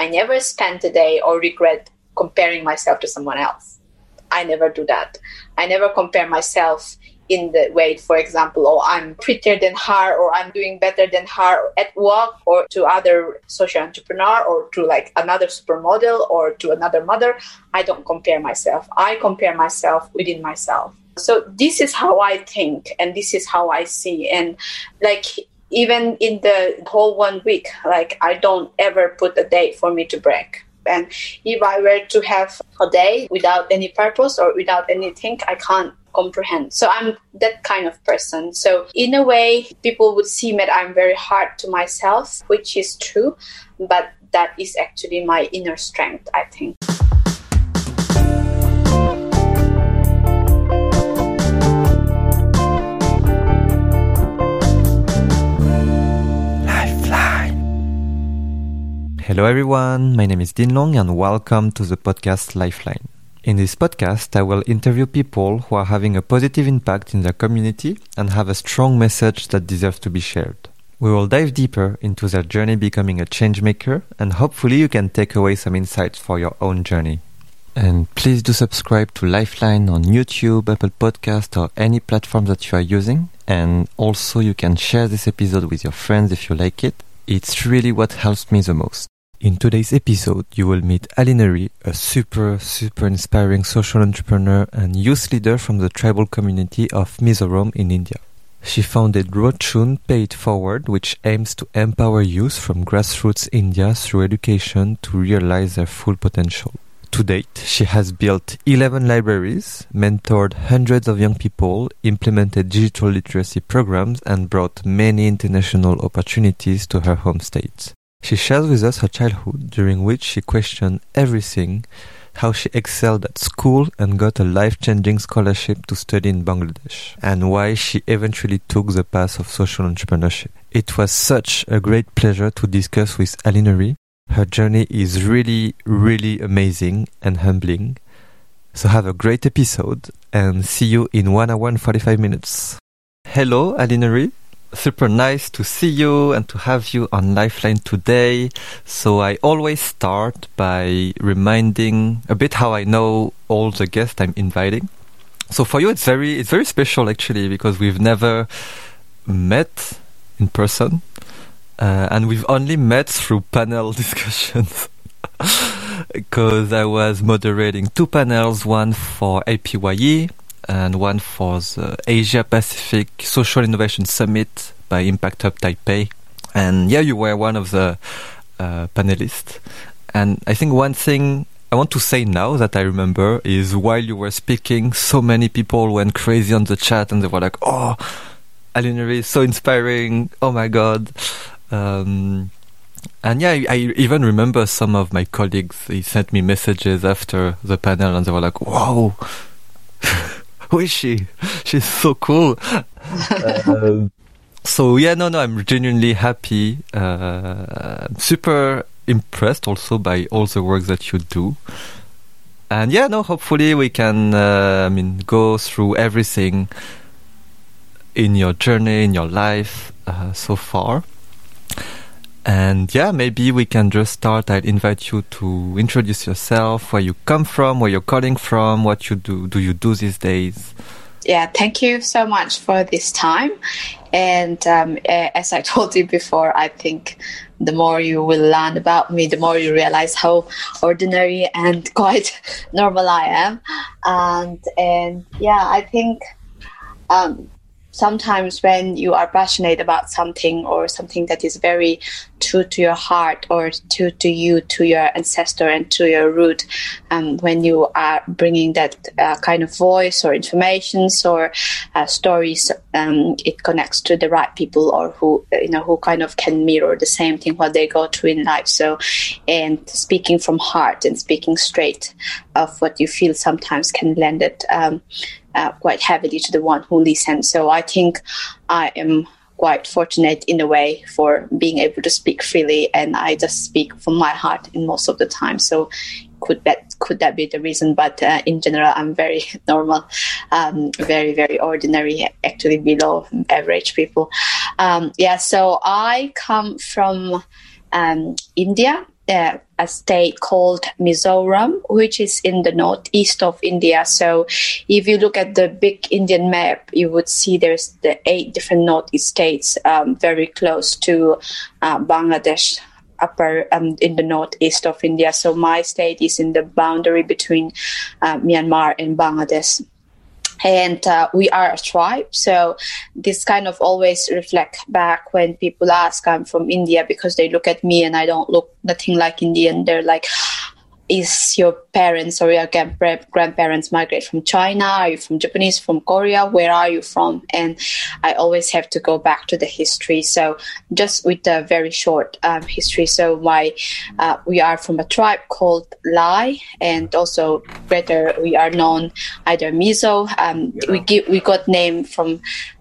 I never spent a day or regret comparing myself to someone else. I never do that. I never compare myself in the way, for example, oh, I'm prettier than her or I'm doing better than her at work or to other social entrepreneur or to like another supermodel or to another mother. I don't compare myself. I compare myself within myself. So this is how I think and this is how I see. And like even in the whole one week, like I don't ever put a date for me to break. And if I were to have a day without any purpose or without anything, I can't comprehend. So I'm that kind of person. So in a way, people would see that I'm very hard to myself, which is true, but that is actually my inner strength, I think. Hello everyone, my name is Din Long and welcome to the podcast Lifeline. In this podcast, I will interview people who are having a positive impact in their community and have a strong message that deserves to be shared. We will dive deeper into their journey becoming a changemaker and hopefully you can take away some insights for your own journey. And please do subscribe to Lifeline on YouTube, Apple Podcast or any platform that you are using. And also you can share this episode with your friends if you like it. It's really what helps me the most. In today's episode, you will meet Alinari, a super, super inspiring social entrepreneur and youth leader from the tribal community of Mizoram in India. She founded Rochun Pay It Forward, which aims to empower youth from grassroots India through education to realize their full potential. To date, she has built 11 libraries, mentored hundreds of young people, implemented digital literacy programs, and brought many international opportunities to her home state. She shares with us her childhood, during which she questioned everything, how she excelled at school and got a life-changing scholarship to study in Bangladesh, and why she eventually took the path of social entrepreneurship. It was such a great pleasure to discuss with Alinari. Her journey is really, really amazing and humbling. So have a great episode and see you in 1 hour and 45 minutes. Hello, Alinari super nice to see you and to have you on Lifeline today. So I always start by reminding a bit how I know all the guests I'm inviting. So for you, it's very it's very special actually because we've never met in person, uh, and we've only met through panel discussions. Because I was moderating two panels, one for APYE and one for the Asia Pacific Social Innovation Summit by Impact Hub Taipei. And yeah, you were one of the uh, panelists. And I think one thing I want to say now that I remember is while you were speaking, so many people went crazy on the chat and they were like, oh, Alinari is so inspiring. Oh my God. Um, and yeah, I, I, even remember some of my colleagues, they sent me messages after the panel and they were like, whoa. who is she? She's so cool. um, so yeah, no, no, I'm genuinely happy. Uh, I'm super impressed also by all the work that you do. And yeah, no, hopefully we can, uh, I mean, go through everything in your journey, in your life uh, so far. And yeah, maybe we can just start. I'd invite you to introduce yourself, where you come from, where you're calling from, what you do, do you do these days? Yeah, thank you so much for this time. And um, as I told you before, I think the more you will learn about me, the more you realize how ordinary and quite normal I am. And and yeah, I think um, sometimes when you are passionate about something or something that is very true to your heart or true to you, to your ancestor and to your root, um, when you are bringing that uh, kind of voice or informations or uh, stories, um, it connects to the right people or who, you know, who kind of can mirror the same thing what they go through in life. So, and speaking from heart and speaking straight of what you feel sometimes can lend it um, uh, quite heavily to the one who listens. So I think I am quite fortunate in a way for being able to speak freely, and I just speak from my heart in most of the time. So could that could that be the reason? But uh, in general, I'm very normal, um, very very ordinary, actually below average people. Um, yeah. So I come from um, India uh, a state called Mizoram, which is in the northeast of India. So, if you look at the big Indian map, you would see there's the eight different northeast states um, very close to uh, Bangladesh. Upper um, in the northeast of India. So, my state is in the boundary between uh, Myanmar and Bangladesh and uh, we are a tribe so this kind of always reflect back when people ask i'm from india because they look at me and i don't look nothing like indian. They're like is your parents or your grandparents migrate from China? Are you from Japanese, from Korea? Where are you from? And I always have to go back to the history. So just with a very short um, history. So my uh, we are from a tribe called Lai, and also better we are known either Mizo. Um. We give we got name from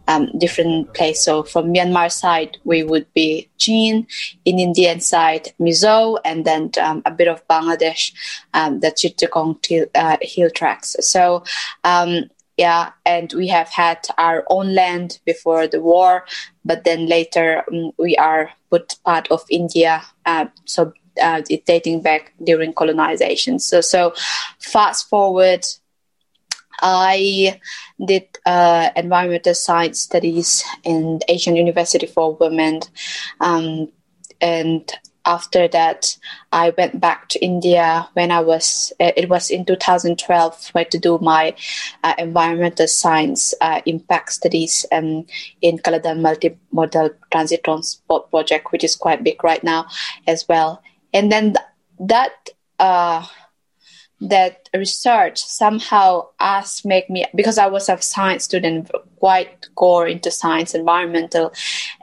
um, different place. So from Myanmar side, we would be Chin, in Indian side, Mizo, and then um, a bit of Bangladesh, um, the Chittagong uh, hill tracts. So um, yeah, and we have had our own land before the war, but then later um, we are put part of India. Uh, so uh, it's dating back during colonization. So, so fast forward I did uh, environmental science studies in Asian University for Women, um, and after that, I went back to India when I was. Uh, it was in 2012 where to do my uh, environmental science uh, impact studies um, in Kaladan Multimodal Transit Transport Project, which is quite big right now as well. And then th- that uh, that research somehow asked make me because I was a science student quite core into science environmental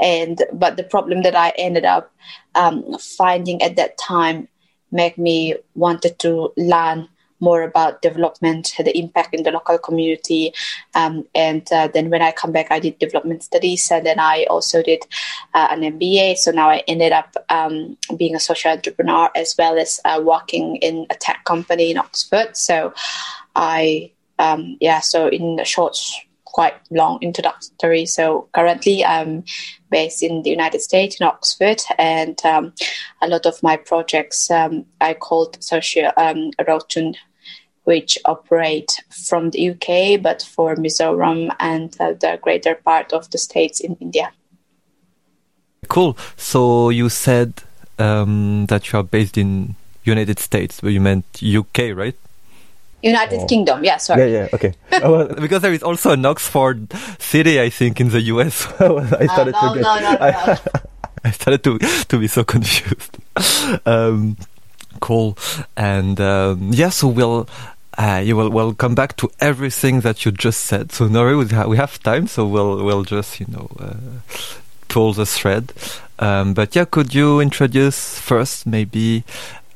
and but the problem that I ended up um, finding at that time make me wanted to learn more about development, the impact in the local community. Um, and uh, then when I come back, I did development studies, and then I also did uh, an MBA. So now I ended up um, being a social entrepreneur as well as uh, working in a tech company in Oxford. So I, um, yeah, so in a short quite long introductory. So currently I'm based in the United States in Oxford, and um, a lot of my projects um, I called social um, which operate from the UK, but for Mizoram and uh, the greater part of the states in India. Cool. So you said um, that you are based in United States, but you meant UK, right? United oh. Kingdom. Yeah, sorry. Yeah, yeah, okay. because there is also an Oxford city, I think, in the US. I started uh, no, to get. No, no, no. I, I started to to be so confused. um, cool, and um, yeah, so we'll. Uh, you will will come back to everything that you just said. So Nori, we, ha- we have time, so we'll we'll just you know uh, pull the thread. Um, but yeah, could you introduce first maybe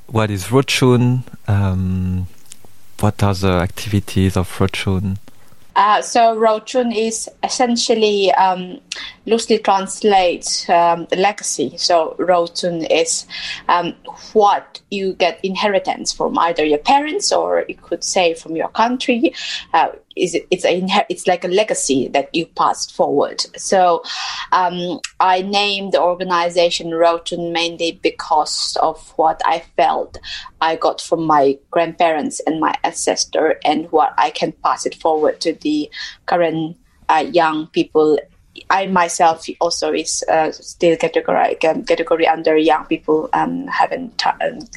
what is Rochun? Um, what are the activities of Rochun? Uh, so Rochun is essentially um, loosely translates um, legacy. So Rochun is um, what you get inheritance from either your parents or you could say from your country. Uh, is it's a it's like a legacy that you passed forward. So um, I named the organization Rochun mainly because of what I felt I got from my grandparents and my ancestor, and what I can pass it forward to the current uh, young people I myself also is uh, still category um, category under young people um, haven't t- um,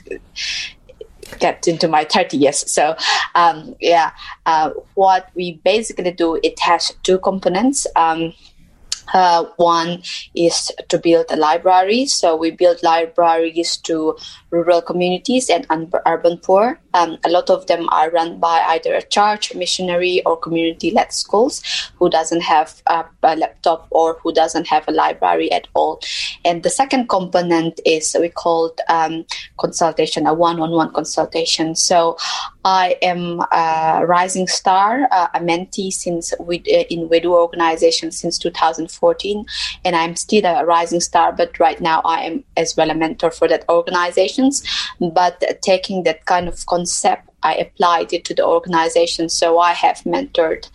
get into my 30 years. So, um, yeah, uh, what we basically do, it has two components. Um, uh, one is to build a library. So we build libraries to rural communities and urban poor. Um, a lot of them are run by either a church, missionary, or community-led schools who doesn't have a, a, laptop or who doesn't have a library at all. And the second component is we called um, consultation, a one-on-one consultation. So I am a rising star, uh, a mentee since we, uh, in Wedu organization since 2014, and I'm still a rising star. But right now, I am as well a mentor for that organizations. But taking that kind of concept I applied it to the organization. So I have mentored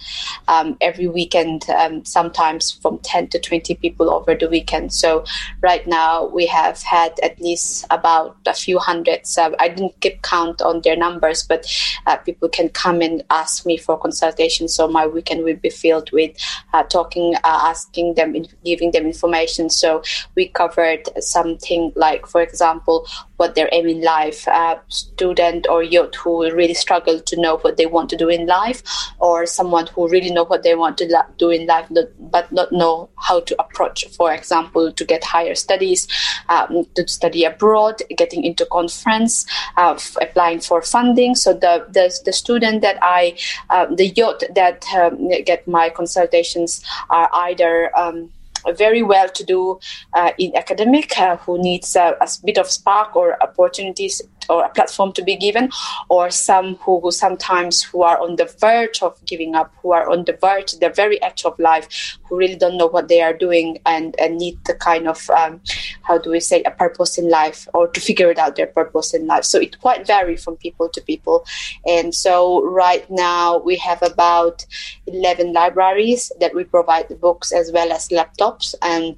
um, every weekend, um, sometimes from 10 to 20 people over the weekend. So right now we have had at least about a few hundreds. Uh, I didn't keep count on their numbers, but uh, people can come and ask me for consultation. So my weekend will be filled with uh, talking, uh, asking them, giving them information. So we covered something like, for example, what their aim in life, uh, student or youth who really struggle to know what they want to do in life, or someone who really know what they want to do in life, but not know how to approach, for example, to get higher studies, um, to study abroad, getting into conference, uh, applying for funding. So the the, the student that I, uh, the youth that um, get my consultations are either um, very well to do uh, in academic uh, who needs a bit of spark or opportunities or a platform to be given, or some who, who sometimes who are on the verge of giving up, who are on the verge, the very edge of life, who really don't know what they are doing and, and need the kind of um, how do we say a purpose in life or to figure it out their purpose in life. So it quite vary from people to people, and so right now we have about eleven libraries that we provide the books as well as laptops and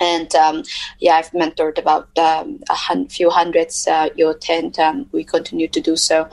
and um, yeah, I've mentored about um, a hun- few hundreds uh, youth, and um, we continue to do so.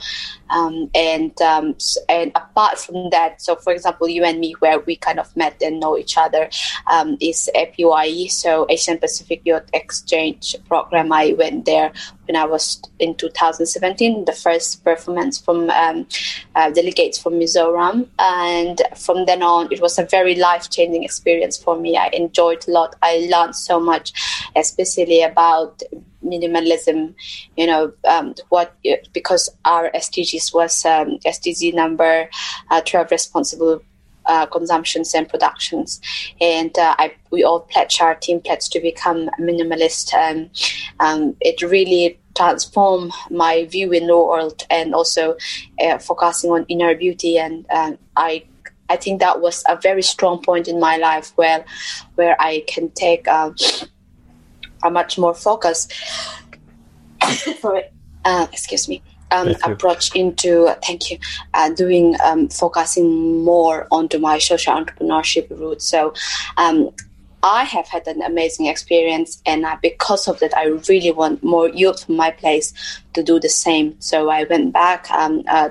Um, and um, and apart from that, so for example, you and me, where we kind of met and know each other, um, is APYE, so Asian Pacific Youth Exchange Program. I went there when I was in 2017, the first performance from um, uh, delegates from Mizoram, and from then on, it was a very life changing experience for me. I enjoyed a lot. I learned so much, especially about minimalism you know um, what because our sdgs was um, sdg number uh, 12 responsible uh, consumptions and productions. And uh, I, we all pledge our team pledge to become minimalist um, um, it really transformed my view in the world and also uh, focusing on inner beauty. And uh, i I think that was a very strong point in my life where where I can take uh, a much more focused. Uh, excuse me. Um, approach into thank you uh, doing um, focusing more onto my social entrepreneurship route. So um, I have had an amazing experience, and uh, because of that, I really want more youth from my place to do the same. So I went back, um, uh,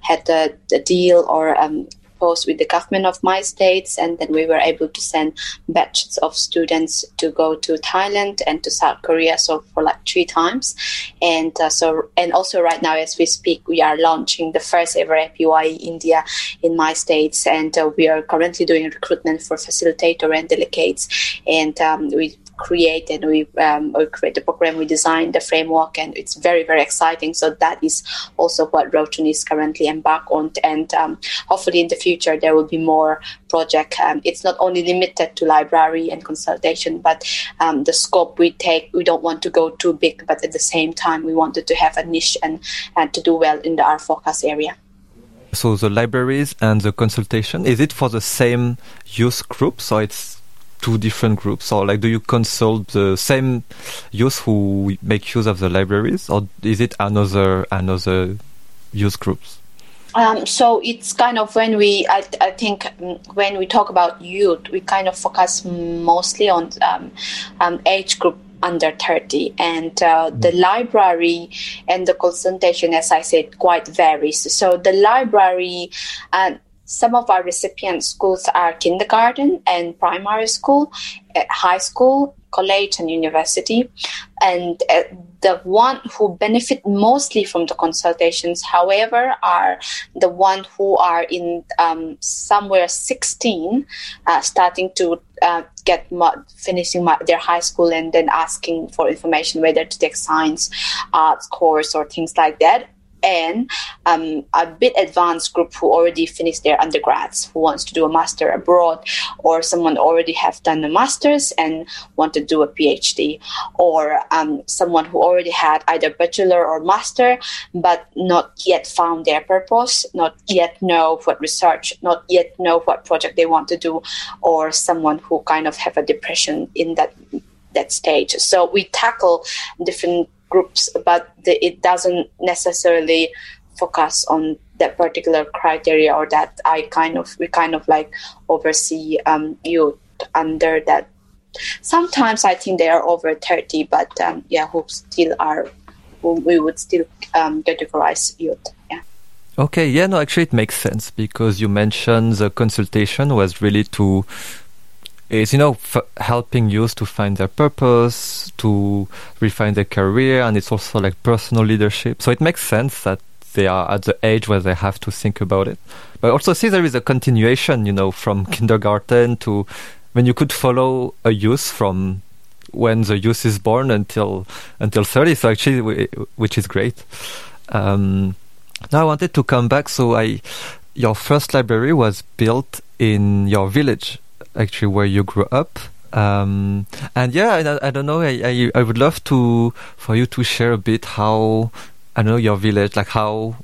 had the, a, deal or um, post with the government of my states, and then we were able to send batches of students to go to Thailand and to South Korea, so for like three times, and uh, so and also right now as we speak, we are launching the first ever APY India in my states, and uh, we are currently doing recruitment for facilitator and delegates, and um, we create and we, um, we create the program, we design the framework, and it's very, very exciting. So that is also what Rochun is currently embarked on. And um, hopefully in the future, there will be more project. Um, it's not only limited to library and consultation, but um, the scope we take, we don't want to go too big, but at the same time, we wanted to have a niche and, and to do well in the R focus area. So the libraries and the consultation, is it for the same youth group? So it's two different groups or like do you consult the same youth who make use of the libraries or is it another another youth groups? Um, so it's kind of when we I, I think mm, when we talk about youth we kind of focus mostly on um, um, age group under 30 and uh, the library and the consultation as i said quite varies. So the library uh, some of our recipient schools are kindergarten and primary school, eh, high school, college, and university. And uh, the one who benefit mostly from the consultations, however, are the one who are in um, somewhere 16, uh, starting to uh, get finishing my, their high school and then asking for information whether to take science, arts course, or things like that and um, a bit advanced group who already finished their undergrads who wants to do a master abroad or someone already have done a master's and want to do a phd or um, someone who already had either bachelor or master but not yet found their purpose not yet know what research not yet know what project they want to do or someone who kind of have a depression in that that stage. So we tackle different groups, but the, it doesn't necessarily focus on that particular criteria or that I kind of we kind of like oversee um, youth under that. Sometimes I think they are over thirty, but um, yeah, who still are we would still um, categorize youth. Yeah. Okay, yeah, no, actually it makes sense because you mentioned the consultation was really to is you know f- helping youth to find their purpose, to refine their career, and it's also like personal leadership. So it makes sense that they are at the age where they have to think about it. But also see there is a continuation, you know, from kindergarten to when you could follow a youth from when the youth is born until until 30 so actually which is great um, now i wanted to come back so i your first library was built in your village actually where you grew up um, and yeah I, I don't know I, I, I would love to for you to share a bit how i know your village like how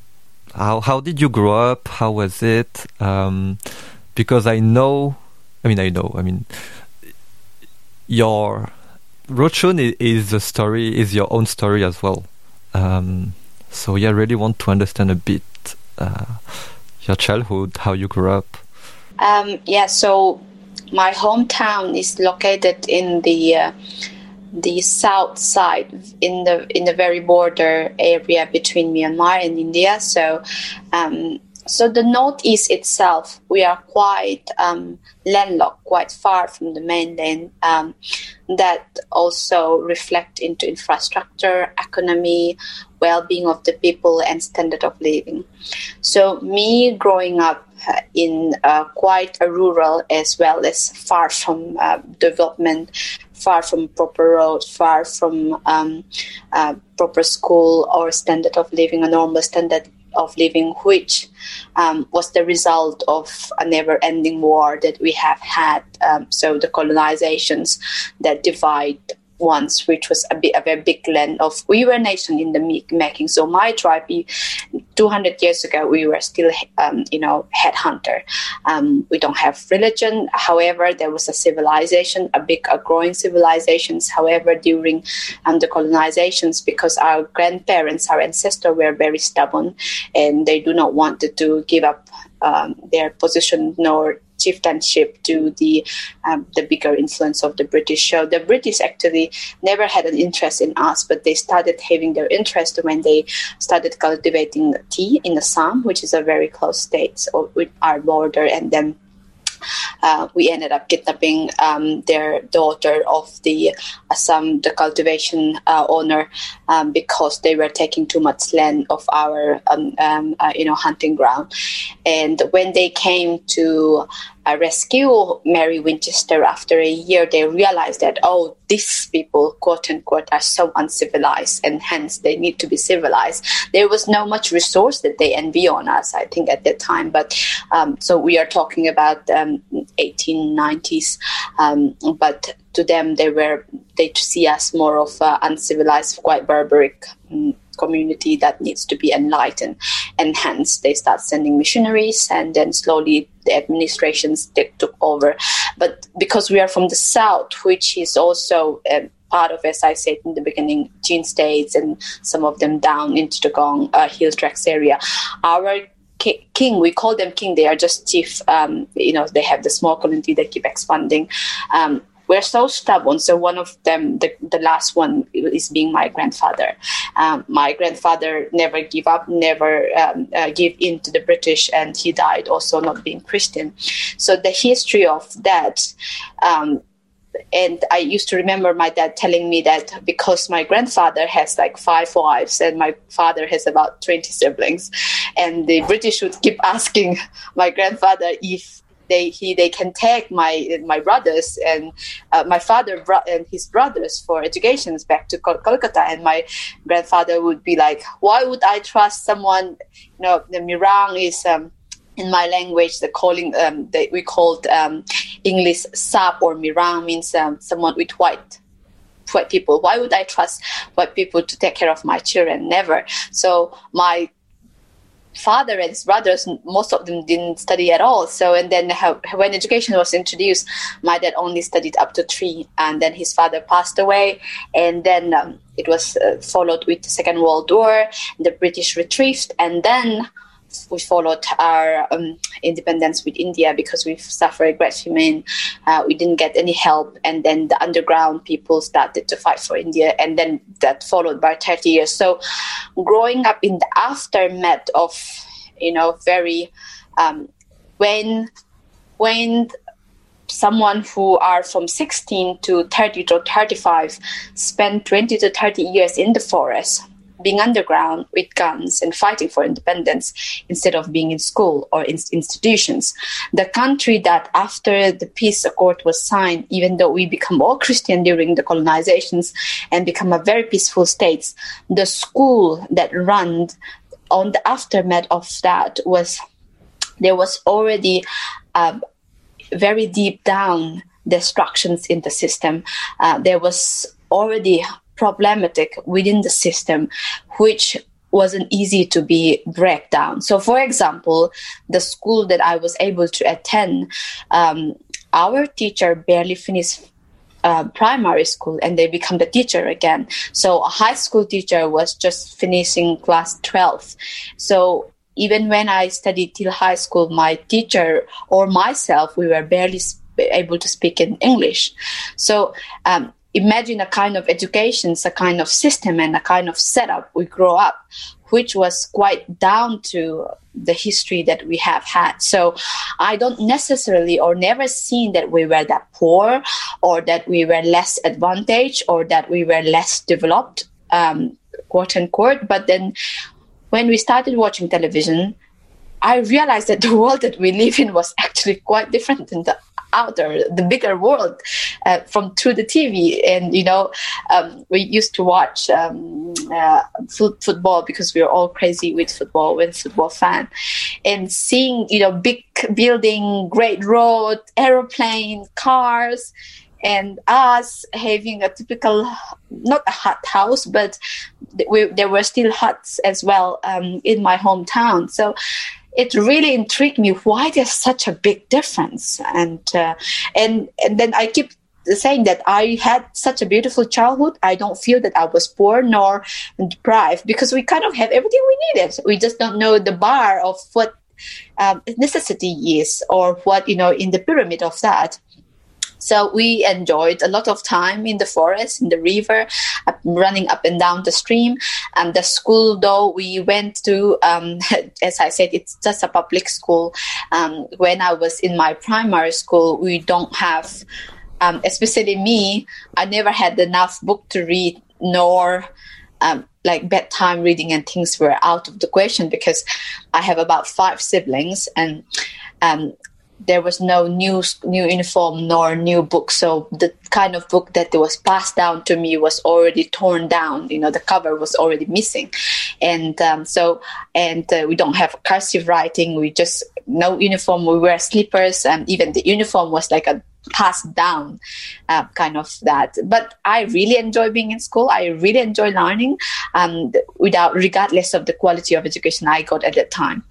how how did you grow up how was it um, because i know i mean i know i mean your Rochun is a story, is your own story as well. Um, so yeah, I really want to understand a bit uh, your childhood, how you grew up. Um, yeah, so my hometown is located in the uh, the south side, in the in the very border area between Myanmar and India. So um, so the northeast itself, we are quite um, landlocked, quite far from the mainland. Um, that also reflect into infrastructure, economy, well-being of the people, and standard of living. So me growing up in uh, quite a rural as well as far from uh, development, far from proper roads, far from um, uh, proper school or standard of living, a normal standard of living, which um, was the result of a never ending war that we have had. Um, so the colonizations that divide once, which was a, bit, a very big land of we were nation in the making. So my tribe, 200 years ago, we were still, um, you know, headhunter. Um, we don't have religion. However, there was a civilization, a big, a growing civilizations. However, during um, the colonizations, because our grandparents, our ancestors were very stubborn, and they do not want to give up um, their position nor chieftainship to the um, the bigger influence of the British. So the British actually never had an interest in us, but they started having their interest when they started cultivating tea in Assam, which is a very close state with our border, and then uh, we ended up kidnapping um, their daughter of the Assam, the cultivation uh, owner um, because they were taking too much land of our um, um uh, you know hunting ground. And when they came to uh, rescue Mary Winchester after a year, they realized that, oh, these people, quote unquote, are so uncivilized and hence they need to be civilized. There was no much resource that they envy on us, I think, at that time. But um, so we are talking about um, 1890s. Um, but to them, they were, they see us more of uh, uncivilized, quite barbaric. Um, community that needs to be enlightened and hence they start sending missionaries and then slowly the administrations took over but because we are from the south which is also um, part of, as I said in the beginning, Chin states and some of them down into the Gong uh, Hill Tracts area. Our king, we call them king, they are just chief, um, you know, they have the small community, they keep expanding. Um, we're so stubborn. So one of them, the, the last one, is being my grandfather. Um, my grandfather never give up, never um, uh, give in to the British, and he died also not being Christian. So the history of that. Um, and I used to remember my dad telling me that because my grandfather has like five wives and my father has about 20 siblings, and the British would keep asking my grandfather if they he they can take my my brothers and uh, my father bro- and his brothers for educations back to Kol- Kolkata. And my grandfather would be like why would I trust someone? You know the Mirang is um, in my language the calling um, that we called um, English sap or Mirang means um, someone with white white people. Why would I trust white people to take care of my children? Never. So my father and his brothers, most of them didn't study at all. So, and then when education was introduced, my dad only studied up to three, and then his father passed away, and then um, it was uh, followed with the Second World War, the British retrieved, and then we followed our um, independence with India because we suffered great famine. Uh, we didn't get any help, and then the underground people started to fight for India, and then that followed by 30 years. So, growing up in the aftermath of, you know, very um, when when someone who are from 16 to 30 to 35 spend 20 to 30 years in the forest being underground with guns and fighting for independence instead of being in school or in institutions. The country that after the peace accord was signed, even though we become all Christian during the colonizations and become a very peaceful states, the school that ran on the aftermath of that was there was already uh, very deep down destructions in the system. Uh, there was already problematic within the system, which wasn't easy to be break down. So, for example, the school that I was able to attend, um, our teacher barely finished uh, primary school and they become the teacher again. So a high school teacher was just finishing class 12. So even when I studied till high school, my teacher or myself, we were barely able to speak in English. So um, imagine a kind of education, a kind of system, and a kind of setup we grow up, which was quite down to the history that we have had. So I don't necessarily or never seen that we were that poor or that we were less advantaged or that we were less developed, um, quote unquote. But then when we started watching television, I realized that the world that we live in was actually quite different than the outer, the bigger world uh, from through the TV. And, you know, um, we used to watch um, uh, football because we were all crazy with football, with football fan. And seeing, you know, big building, great road, aeroplane, cars, and us having a typical not a hut house but we, there were still huts as well um, in my hometown so it really intrigued me why there's such a big difference. And uh, and and then i keep saying that i had such a beautiful childhood. I don't feel that i was poor nor deprived because we kind of have everything we needed. We just don't know the bar of what um, necessity is or what you know in the pyramid of that so we enjoyed a lot of time in the forest, in the river, running up and down the stream. And the school, though, we went to, um, as I said, it's just a public school. Um, when I was in my primary school, we don't have, um, especially me, I never had enough book to read, nor um, like bedtime reading and things were out of the question because I have about five siblings and um, there was no new new uniform nor new book. So the kind of book that was passed down to me was already torn down. You know the cover was already missing. And um, so and uh, we don't have cursive writing. We just no uniform. We wear slippers. And even the uniform was like a passed down uh, kind of that. But i really enjoy being in school. I really enjoy learning. Um, without regardless of the quality of education i got at that time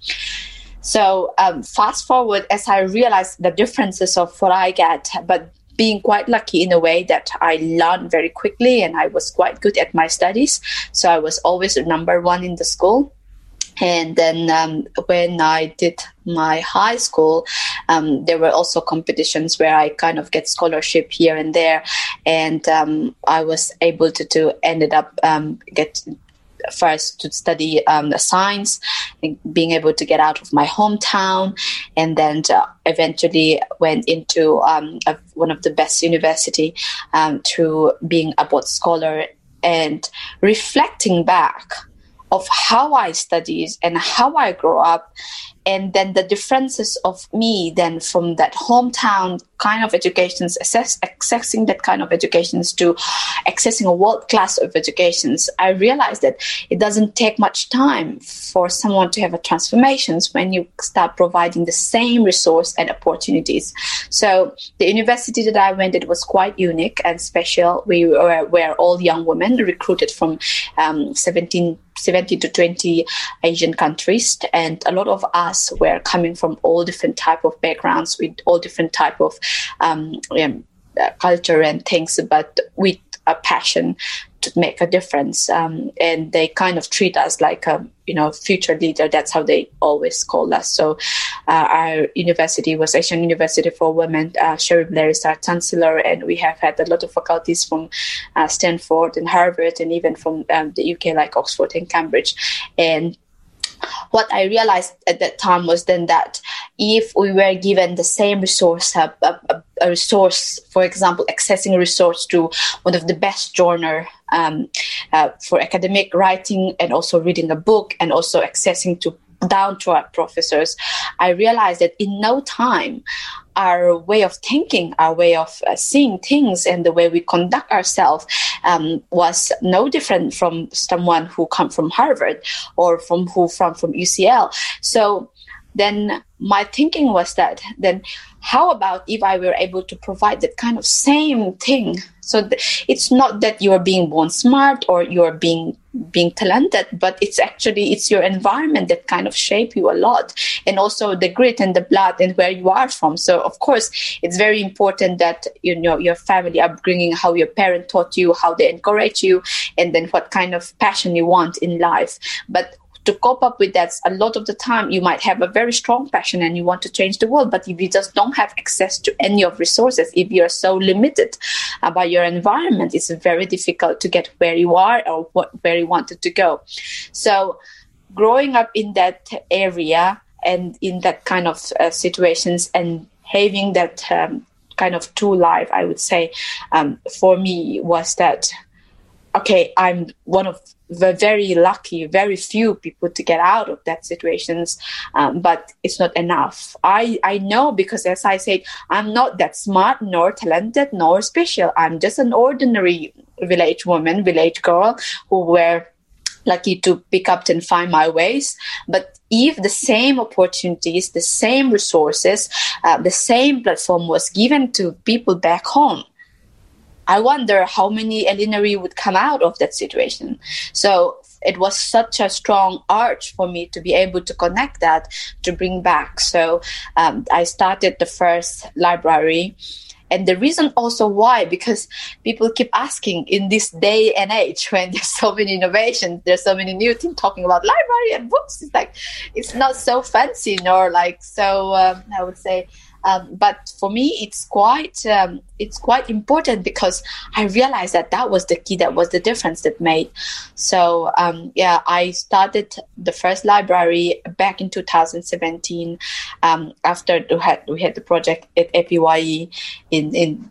so um, fast forward as I realized the differences of what I get, but being quite lucky in a way that I learned very quickly and I was quite good at my studies. So I was always number one in the school. And then um, when I did my high school, um, there were also competitions where I kind of get scholarship here and there, and um, I was able to do ended up um, get first to study um, the science, being able to get out of my hometown, and then eventually went into um, a, one of the best university um, to being a board scholar and reflecting back of how I studied and how I grew up and then the differences of me then from that hometown kind of educations access, accessing that kind of educations to accessing a world class of educations. I realized that it doesn't take much time for someone to have a transformations when you start providing the same resource and opportunities. So the university that i went it was quite unique and special. We were, were all young women recruited from um, 17 17 to 20 asian countries and a lot of us were coming from all different type of backgrounds with all different type of um, culture and things but with a passion to make a difference. Um, and they kind of treat us like a you know future leader. That's how they always call us. So uh, our university was asian university for women uh, Cherie Blair is our chancellor and we have had a lot of faculties from uh, stanford and harvard and even from um, the uk like oxford and cambridge. And what I realized at that time was then that if we were given the same resource, a, a, a resource, for example, accessing a resource to one of the best journal um, uh, for academic writing and also reading a book and also accessing to down to our professors, I realized that in no time, our way of thinking, our way of uh, seeing things, and the way we conduct ourselves um, was no different from someone who come from Harvard or from who from from UCL. So then my thinking was that then how about if I were able to provide that kind of same thing? So th- it's not that you are being born smart or you are being being talented, but it's actually it's your environment that kind of shape you a lot, and also the grit and the blood and where you are from. So of course, it's very important that you know your family upbringing, how your parent taught you, how they encourage you, and then what kind of passion you want in life. But to cope up with that a lot of the time you might have a very strong passion and you want to change the world but if you just don't have access to any of resources if you're so limited uh, by your environment it's very difficult to get where you are or what, where you wanted to go. So growing up in that area and in that kind of uh, situations and having that um, kind of two life i would say um, for me was that okay i'm one of the very lucky, very few people to get out of that situations, um, but it's not enough. I, I know because as I said, I'm not that smart, nor talented, nor special. I'm just an ordinary village woman, village girl who were lucky to pick up and find my ways. But if the same opportunities, the same resources, uh, the same platform was given to people back home, I wonder how many Elinari would come out of that situation. So it was such a strong urge for me to be able to connect that to bring back. So um, I started the first library. And the reason also why, because people keep asking in this day and age when there's so many innovations, there's so many new things talking about library and books. It's like, it's not so fancy nor like so, um, I would say, um, but for me, it's quite um, it's quite important because I realized that that was the key, that was the difference that made. So um, yeah, I started the first library back in 2017 um, after we had we had the project at APYE in in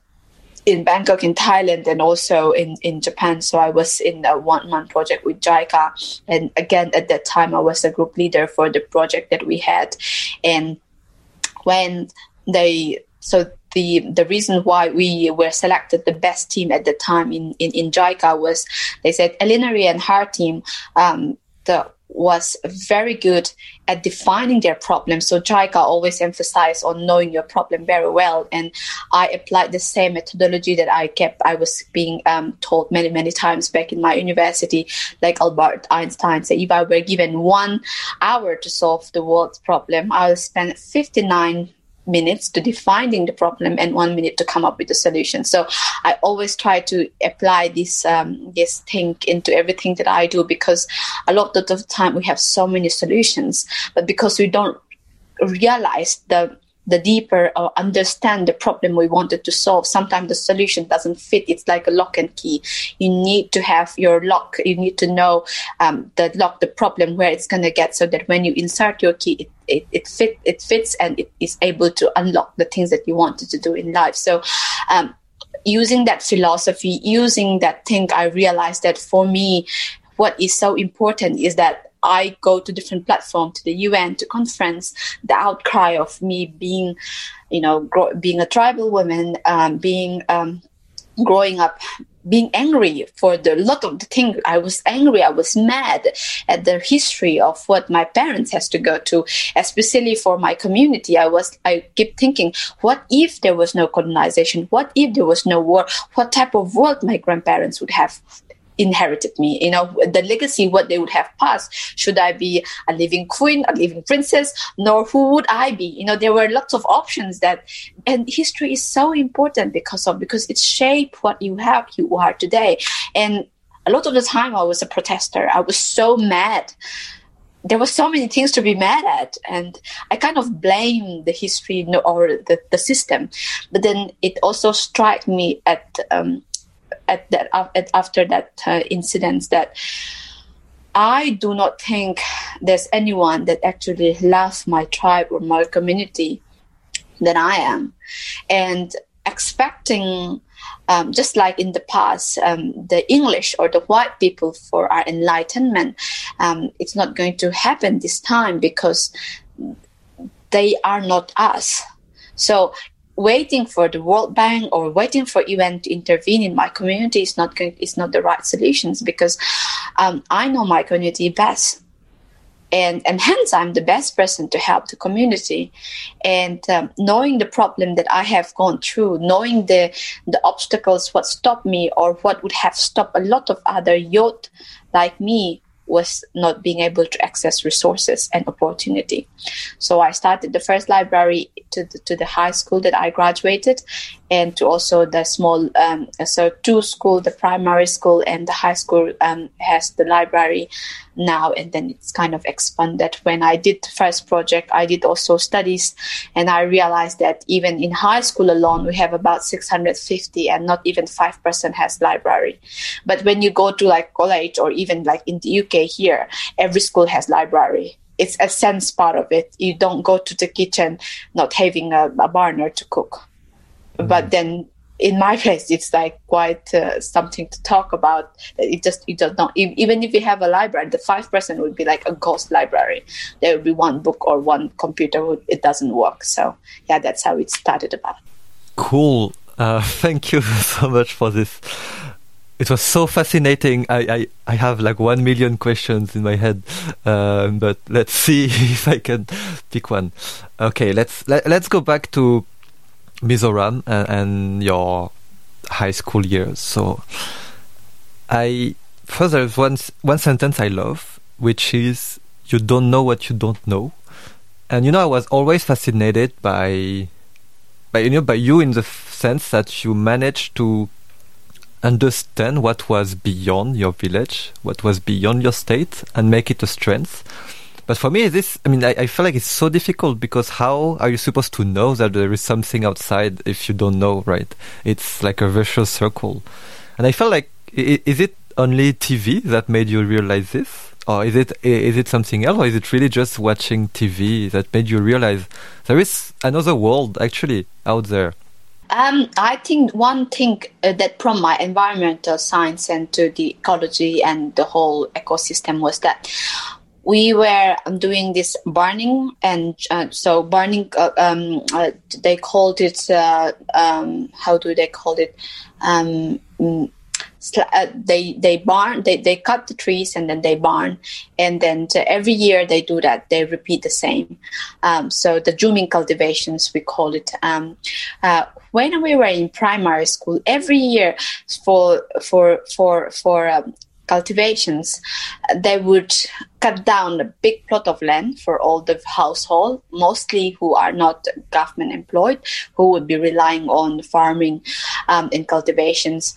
in Bangkok, in Thailand, and also in, in Japan. So I was in a one month project with JICA. And again, at that time, I was a group leader for the project that we had. And when they so the the reason why we were selected the best team at the time in in, in JICA was they said Elinari and her team um, the was very good at defining their problem. So JICA always emphasized on knowing your problem very well. And I applied the same methodology that I kept, I was being um, told many, many times back in my university, like Albert Einstein said, if I were given one hour to solve the world's problem, I'll spend 59 minutes to defining the problem and one minute to come up with a solution. So i always try to apply this um, this thing into everything that i do because a lot of the time we have so many solutions but because we don't realize the the deeper or understand the problem we wanted to solve. Sometimes the solution doesn't fit. It's like a lock and key. You need to have your lock. You need to know um, the lock the problem where it's going to get so that when you insert your key it, it, it fit it fits and it is able to unlock the things that you wanted to do in life. So um, using that philosophy using that thing i realized that for me what is so important is that I go to different platform, to the UN, to conference, the outcry of me being, you know, being a tribal woman, um, being um, growing up being angry for the lot of the things i was angry i was mad at the history of what my parents has to go to especially for my community. I was i keep thinking what if there was no colonization? What if there was no war? What type of world my grandparents would have inherited me. You know the legacy what they would have passed. Should i be a living queen a living princess? Nor who would i be? You know there were lots of options that and history is so important because of because it shaped what you have you are today. And a lot of the time i was a protester. I was so mad. There were so many things to be mad at. And i kind of blame the history or the, the system. But then it also struck me at um, at that at, after that uh, incident that I do not think there's anyone that actually loves my tribe or my community than I am, and expecting. Um, just like in the past, um, the English or the white people for our enlightenment, um, it's not going to happen this time because they are not us. So waiting for the World Bank or waiting for UN to intervene in my community is not going, is not the right solutions because um, I know my community best. And, and hence I'm the best person to help the community and um, knowing the problem that I have gone through knowing the the obstacles what stopped me or what would have stopped a lot of other youth like me was not being able to access resources and opportunity. So I started the first library to the, to the high school that I graduated, and to also the small um, so two school, the primary school and the high school um, has the library now, and then it's kind of expanded. When I did the first project, I did also studies, and I realized that even in high school alone, we have about 650, and not even five percent has library. But when you go to like college or even like in the UK here, every school has library it's a sense part of it. You don't go to the kitchen not having a, a burner to cook. Mm-hmm. But then in my place, it's like quite uh, something to talk about. It just it just not even if you have a library, the five percent would be like a ghost library. There would be one book or one computer. It doesn't work. So yeah, that's how it started about. Cool. Uh, thank you so much for this. It was so fascinating. I, I, I have like one million questions in my head, um, but let's see if I can pick one. Okay, let's let, us let us go back to Mizoram and, uh, and your high school years. So, I first there's one one sentence I love, which is "You don't know what you don't know," and you know I was always fascinated by, by you know by you in the sense that you managed to understand what was beyond your village, what was beyond your state, and make it a strength. But for me, this, I mean, I, I feel like it's so difficult because how are you supposed to know that there is something outside if you don't know, right? It's like a vicious circle. And I felt like, is it only TV that made you realize this? Or is it is it something else, or is it really just watching TV that made you realize there is another world actually out there? Um, I think one thing uh, that from my environmental science and to the ecology and the whole ecosystem was that we were doing this burning and uh, so burning uh, um, uh, they called it uh, um, how do they call it? Um, mm, uh, they they burn they, they cut the trees and then they burn. And then every year they do that they repeat the same. Um, so the Juming cultivations we call it um, uh, when we were in primary school every year for for for for um, cultivations, they would cut down a big plot of land for all the household, mostly who are not government employed, who would be relying on farming um, and cultivations.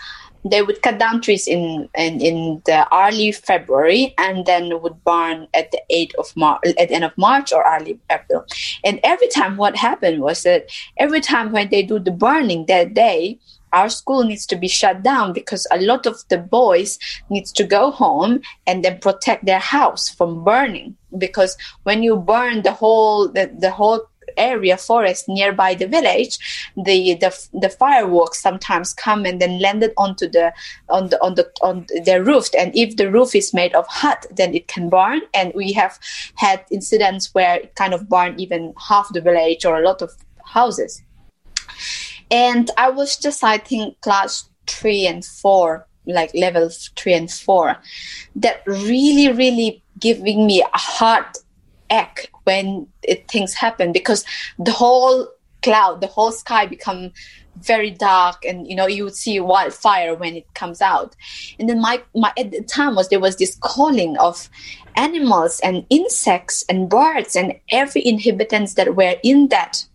They would cut down trees in, in, in the early February and then would burn at the 8th of March, at the end of March or early April. And every time what happened was that every time when they do the burning that day, our school needs to be shut down because a lot of the boys needs to go home and then protect their house from burning. Because when you burn the whole the, the whole area forest nearby the village the the, the fireworks sometimes come and then landed onto the on the on the on the roof. And if the roof is made of hut then it can burn. And we have had incidents where it kind of burned even half the village or a lot of houses and i was just i think class three and four like level three and four that really really giving me a heart ache when it, things happen because the whole cloud the whole sky become very dark and you know you would see wildfire when it comes out. And then my, my at the time was there was this calling of animals and insects and birds and every inhabitants that were in that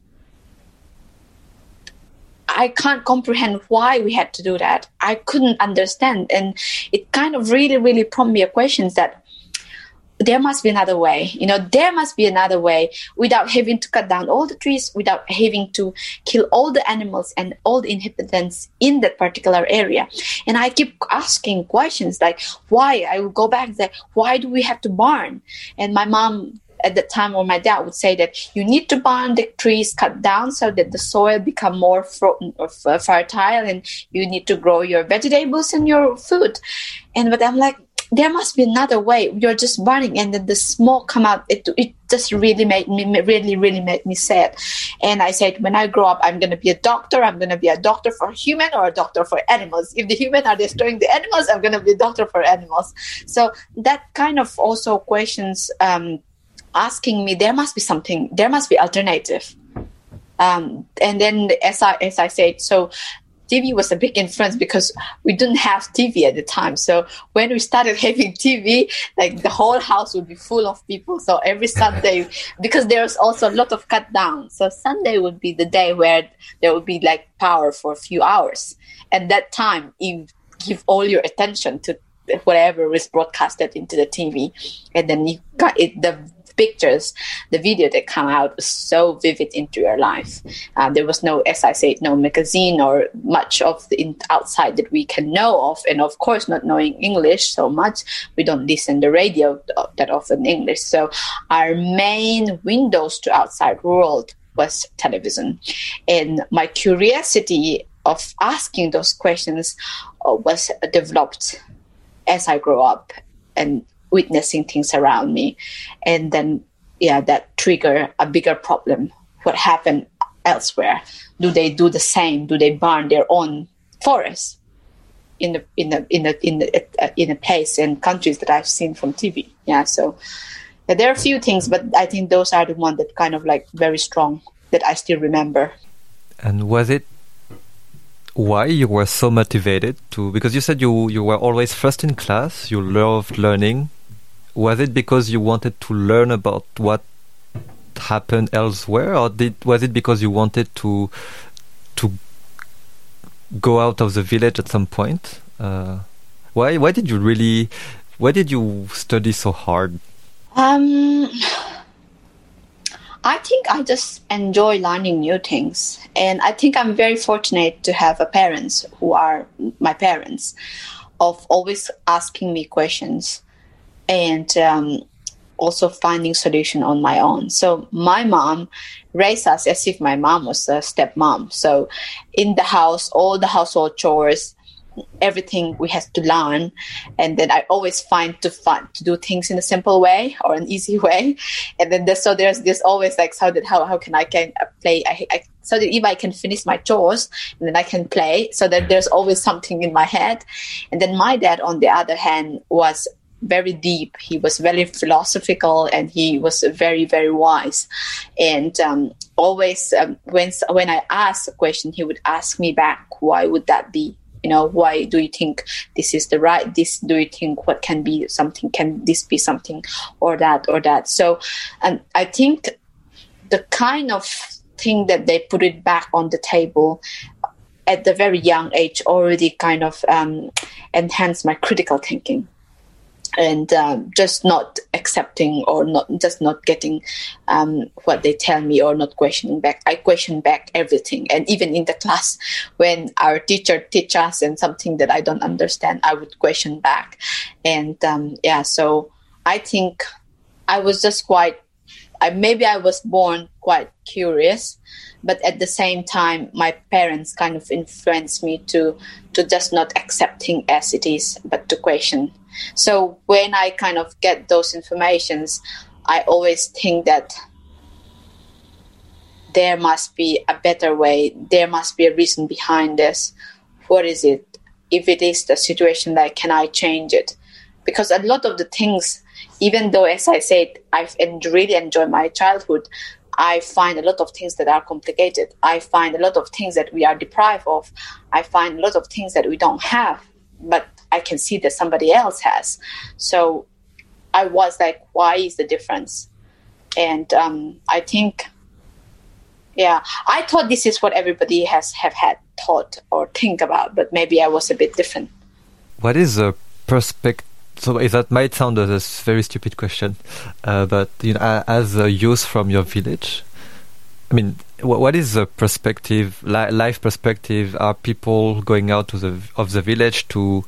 I can't comprehend why we had to do that. I couldn't understand. And it kind of really, really prompted me a question that there must be another way. You know, there must be another way without having to cut down all the trees, without having to kill all the animals and all the inhabitants in that particular area. And I keep asking questions like, why? I would go back and say, why do we have to burn? And my mom at the time when my dad would say that you need to burn the trees cut down so that the soil become more fertile and you need to grow your vegetables and your food. And but i'm like there must be another way. You're just burning and then the smoke come out. It, it just really made me really really made me sad. And i said when i grow up i'm going to be a doctor. I'm going to be a doctor for human or a doctor for animals. If the human are destroying the animals i'm going to be a doctor for animals. So that kind of also questions um, asking me there must be something there must be alternative um, and then as I, as I said so TV was a big influence because we didn't have TV at the time. So when we started having TV, like the whole house would be full of people. So every Sunday, because there's also a lot of cut down. So Sunday would be the day where there would be like power for a few hours. And that time, you give all your attention to whatever was broadcasted into the TV. And then you got it, the pictures, the video that come out was so vivid into your life. Uh, there was no, as I said, no magazine or much of the outside that we can know of, and of course, not knowing English so much, we don't listen the radio that often English. So our main windows to outside world was television, and my curiosity of asking those questions uh, was developed as I grew up and witnessing things around me. And then yeah that trigger a bigger problem. What happened elsewhere? Do they do the same? Do they burn their own forests in the in the in the in the in a place and countries that i've seen from tv yeah so yeah, there are a few things but i think those are the one that kind of like very strong that i still remember. And was it why you were so motivated to because you said you you were always first in class you loved learning was it because you wanted to learn about what happened elsewhere, or did was it because you wanted to to go out of the village at some point? Uh, why why did you really why did you study so hard? Um, I think I just enjoy learning new things, and I think I'm very fortunate to have parents who are my parents, of always asking me questions and um, also finding solution on my own. So my mom raised us as if my mom was a stepmom. So in the house, all the household chores, everything we have to learn and then i always find to find to do things in a simple way or an easy way and then there's, so there's this always like so that how, how can i can play I, I, so that if i can finish my chores and then i can play so that there's always something in my head and then my dad on the other hand was very deep. He was very philosophical and he was very, very wise. And um, always, um, when when I asked a question, he would ask me back, "Why would that be? You know, why do you think this is the right? This do you think what can be something? Can this be something, or that, or that?" So, and um, I think the kind of thing that they put it back on the table at the very young age already kind of um, enhanced my critical thinking and um, just not accepting or not just not getting um, what they tell me or not questioning back. I question back everything. And even in the class when our teacher teach us and something that i don't understand i would question back. And um, yeah so i think i was just quite I, maybe I was born quite curious, but at the same time, my parents kind of influenced me to to just not accepting as it is, but to question. So when I kind of get those informations, I always think that there must be a better way. There must be a reason behind this. What is it? If it is the situation, like can I change it? Because a lot of the things, even though as I said, I've really enjoyed my childhood, I find a lot of things that are complicated. I find a lot of things that we are deprived of. I find a lot of things that we don't have, but I can see that somebody else has. So I was like, why is the difference? And um, I think yeah i thought this is what everybody has have had thought or think about but maybe i was a bit different what is a perspective so that might sound as a very stupid question uh, but you know as a youth from your village i mean what is the perspective life perspective? Are people going out to the of the village to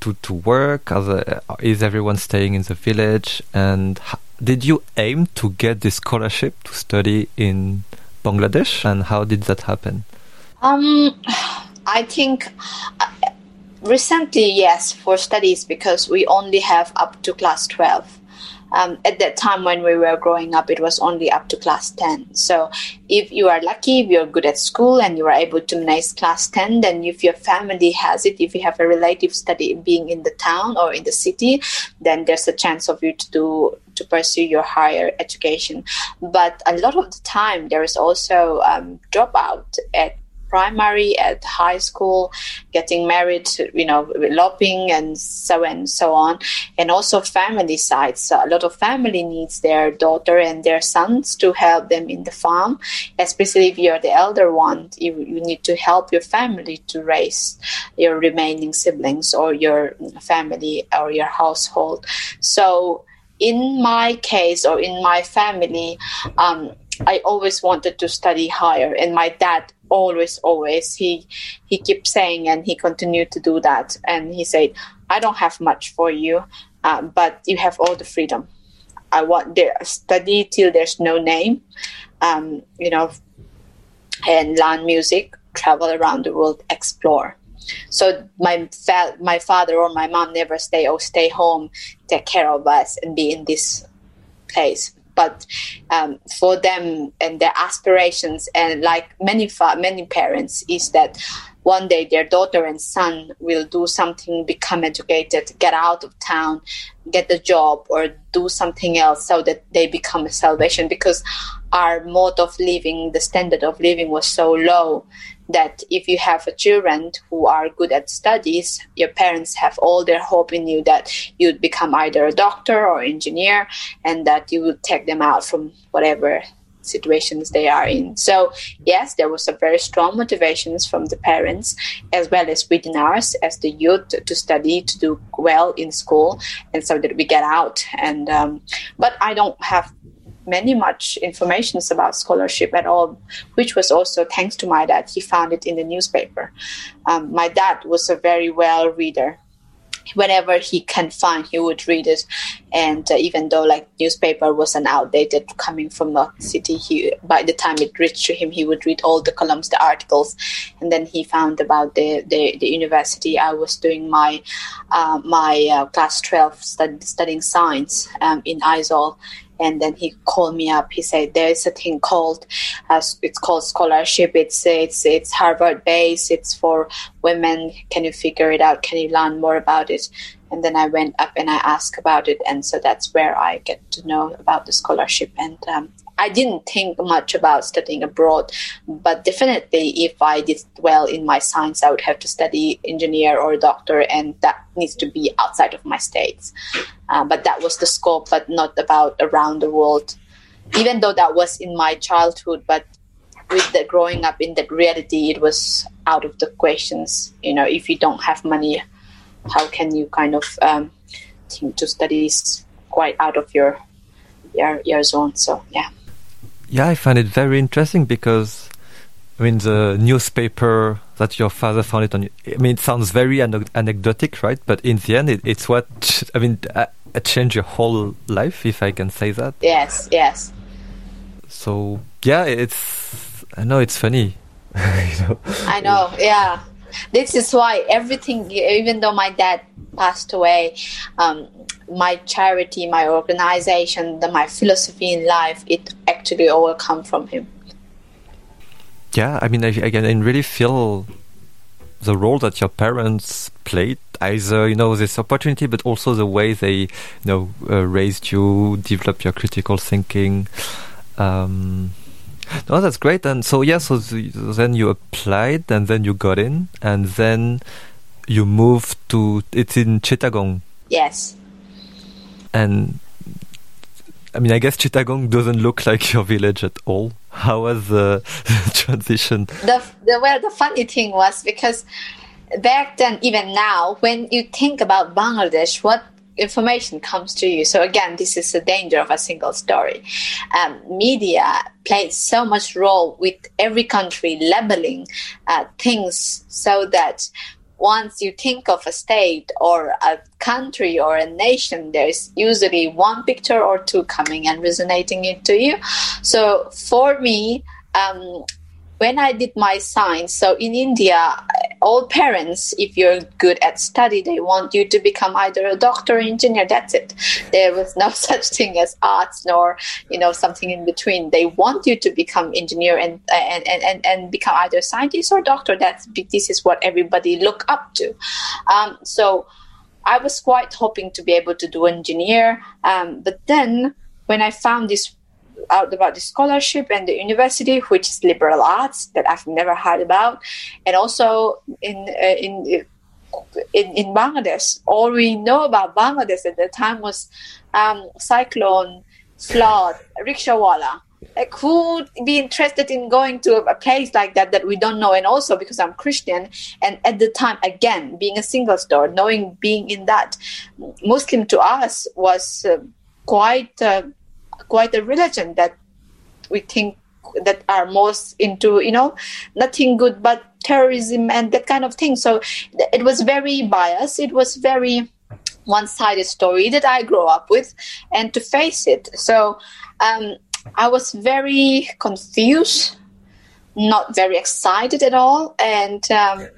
to to work? A, is everyone staying in the village? And did you aim to get this scholarship to study in Bangladesh, and how did that happen? Um, I think uh, recently, yes, for studies because we only have up to class twelve. Um, at that time when we were growing up, it was only up to class 10. So if you are lucky, if you're good at school and you are able to manage class 10, then if your family has it, if you have a relative study being in the town or in the city, then there's a chance of you to do to pursue your higher education. But a lot of the time, there is also um, dropout at primary, at high school, getting married, you know, eloping and so and so on. And also family sides. So a lot of family needs their daughter and their sons to help them in the farm, especially if you're the elder one. You, you need to help your family to raise your remaining siblings or your family or your household. So in my case or in my family, um, I always wanted to study higher, and my dad always, always he he kept saying, and he continued to do that, and he said, "I don't have much for you, uh, but you have all the freedom. I want there study till there's no name, um, you know, and learn music, travel around the world, explore." So my fa- my father or my mom never stay or stay home, take care of us, and be in this place. But um, for them and their aspirations, and like many fa- many parents, is that one day their daughter and son will do something, become educated, get out of town, get a job, or do something else, so that they become a salvation. Because our mode of living, the standard of living was so low that if you have a children who are good at studies, your parents have all their hope in you that you'd become either a doctor or engineer and that you would take them out from whatever situations they are in. So yes, there was a very strong motivations from the parents as well as within ours as the youth to study to do well in school and so that we get out and um, but I don't have many much informations about scholarship at all, which was also thanks to my dad. He found it in the newspaper. Um, my dad was a very well reader. Whenever he can find, he would read it. And uh, even though like newspaper was an outdated coming from the city, he by the time it reached to him, he would read all the columns, the articles, and then he found about the the, the university. I was doing my uh, my uh, class twelve stud- studying science um, in Aizawl and then he called me up. He said there's a thing called uh, it's called scholarship. It's it's it's Harvard based. It's for women. Can you figure it out? Can you learn more about it? And then I went up and I asked about it, and so that's where I get to know about the scholarship. And um, I didn't think much about studying abroad, but definitely if I did well in my science, I would have to study engineer or doctor, and that needs to be outside of my states. Uh, but that was the scope, but not about around the world. Even though that was in my childhood, but with the growing up in that reality, it was out of the questions. You know, if you don't have money, how can you kind of um, think to study is quite out of your your your zone. So yeah. Yeah, I find it very interesting because, I mean, the newspaper that your father found it on. I mean, it sounds very anecdotic, right? But in the end, it, it's what I mean. Uh, it changed your whole life, if I can say that. Yes, yes. so yeah, it's I know it's funny. I know, yeah. This is why everything, even though my dad passed away, um, my charity, my organization, the, my philosophy in life, it actually all come from him. Yeah, I mean, I, again, I really feel the role that your parents played either you know this opportunity but also the way they you know uh, raised you develop your critical thinking. Um, no that's great. And so yeah so the, then you applied and then you got in and then you moved to it's in Chittagong. Yes and I mean, I guess Chittagong doesn't look like your village at all. How was the, transition? The, the well, the funny thing was because back then, even now, when you think about Bangladesh, what information comes to you. So again, this is the danger of a single story. Um, media plays so much role with every country labeling uh, things so that once you think of a state or a country or a nation, there's usually one picture or two coming and resonating into you. So for me, um, when I did my science, so in India, all parents, if you're good at study, they want you to become either a doctor or engineer. That's it. There was no such thing as arts nor, you know, something in between. They want you to become engineer and and, and, and become either scientist or doctor. That's this is what everybody look up to. Um, so I was quite hoping to be able to do engineer, um, but then when I found this out about the scholarship and the university, which is liberal arts that I've never heard about, and also in uh, in. In, in Bangladesh, all we know about Bangladesh at the time was um, cyclone, flood, rickshawala. Like who would be interested in going to a place like that that we don't know? And also because I'm Christian, and at the time, again, being a single store, knowing being in that Muslim to us was uh, quite uh, quite a religion that we think that are most into you know nothing good but terrorism and that kind of thing. So it was very biased. It was very one-sided story that i grew up with and to face it. So um, i was very confused not very excited at all. And um,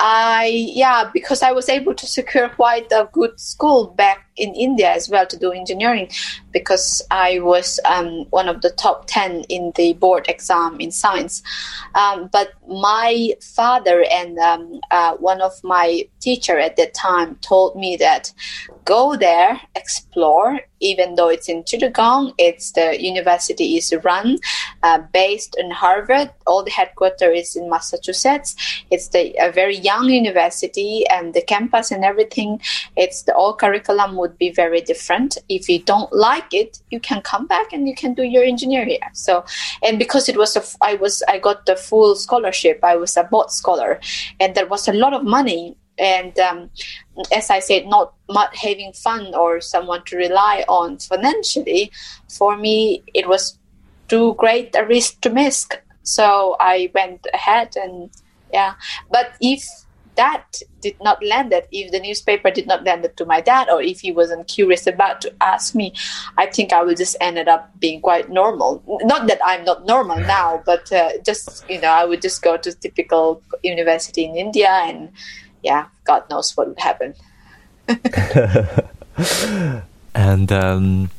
I yeah because I was able to secure quite a good school back in India as well to do engineering because I was um, one of the top 10 in the board exam in science. Um, but my father and um, uh, one of my teacher at that time told me that go there, explore, even though it's in Chittagong, it's the university is run uh, based in Harvard. All the headquarters is in Massachusetts. It's the, a very young university and the campus and everything. It's the all curriculum would be very different. If you don't like it, you can come back and you can do your engineering. So, and because it was a, I was, I got the full scholarship. I was a board scholar, and there was a lot of money. And um, as I said, not, not having fun or someone to rely on financially. For me, it was too great a risk to miss. So I went ahead and yeah. But if that did not land it, if the newspaper did not land it to my dad, or if he wasn't curious about to ask me, I think I would just ended up being quite normal. Not that I'm not normal now, but uh, just you know, I would just go to typical university in India, and yeah, God knows what would happen. and um,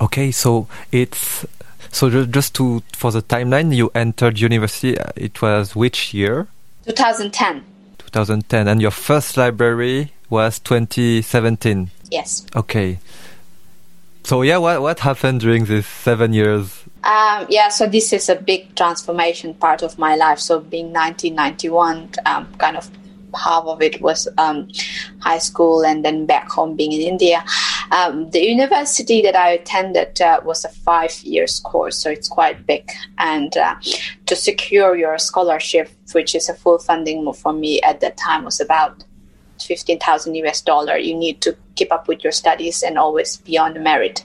okay, so it's so just to for the timeline, you entered university. Uh, it was which year? 2010. 2010. And your first library was 2017? Yes. Okay. So, yeah, what, what happened during these seven years? Um, yeah, so this is a big transformation part of my life. So, being 1991, um, kind of half of it was um, high school and then back home being in India. Um, the university that I attended uh, was a five years course, so it's quite big. And uh, to secure your scholarship, which is a full funding for me at that time, was about 15,000 US dollar. You need to keep up with your studies and always be on the merit.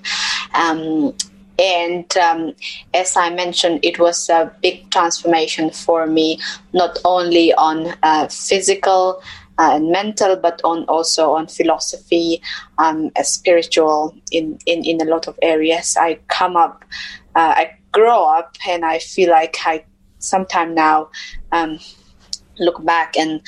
Um, and um, as I mentioned, it was a big transformation for me, not only on uh, physical uh, and mental, but on also on philosophy, um, spiritual in, in, in a lot of areas. I come up, uh, I grow up and I feel like I sometime now um, look back and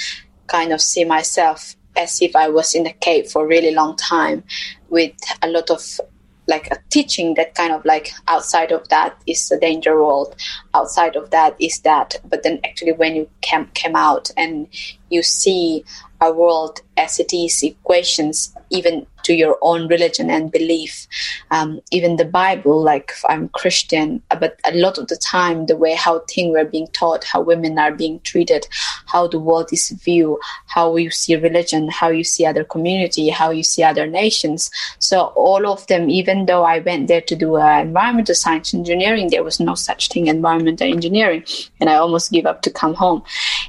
kind of see myself as if I was in a cave for a really long time with a lot of like a teaching that kind of like outside of that is the danger world outside of that is that but then actually when you came, came out and you see a world as it is equations even to your own religion and belief. Um, even the Bible, like I'm Christian, but a lot of the time, the way how things were being taught, how women are being treated, how the world is viewed, how you see religion, how you see other community, how you see other nations. So all of them, even though I went there to do uh, environmental science engineering, there was no such thing environmental engineering, and I almost give up to come home.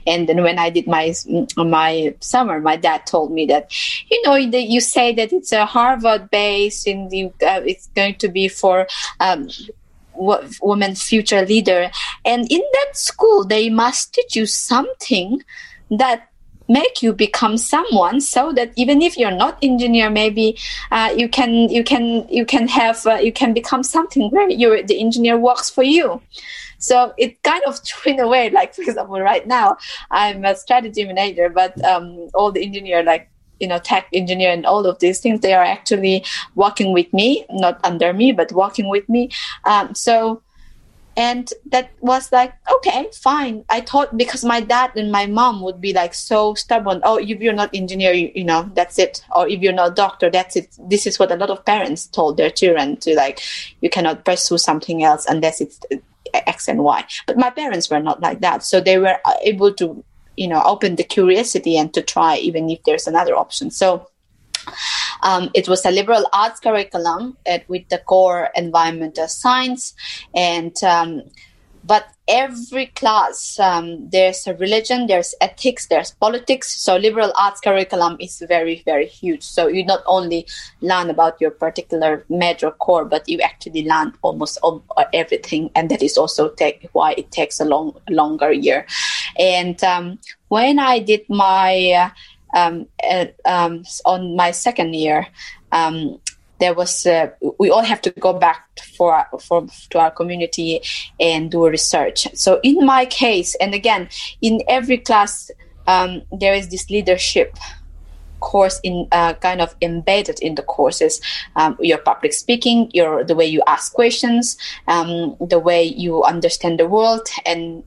And then when I did my my summer, my dad told me that, you know, that you say that it's a Harvard based, in the uh, it's going to be for. Um, women future leader and in that school they must teach you something that make you become someone so that even if you're not engineer maybe uh, you can you can you can have uh, you can become something where you the engineer works for you so it kind of in a way like for example right now i'm a strategy manager but um, all the engineer like you know tech engineer and all of these things they are actually working with me not under me but working with me. Um, so and that was like okay fine. I thought because my dad and my mom would be like so stubborn oh if you're not engineer you, you know that's it. Or if you're not doctor that's it. This is what a lot of parents told their children to like you cannot pursue something else unless it's x and y. But my parents were not like that. So they were able to you know open the curiosity and to try even if there's another option. So um, it was a liberal arts curriculum at, with the core environmental science. And um, but every class um, there's a religion there's ethics there's politics. So liberal arts curriculum is very very huge. So you not only learn about your particular major core but you actually learn almost all, everything. And that is also take, why it takes a long longer year. And um, when i did my uh, um, uh, um, on my second year um, there was uh, we all have to go back for for to our community and do research. So in my case and again in every class um, there is this leadership course in uh, kind of embedded in the courses. Um, your public speaking your the way you ask questions um, the way you understand the world. And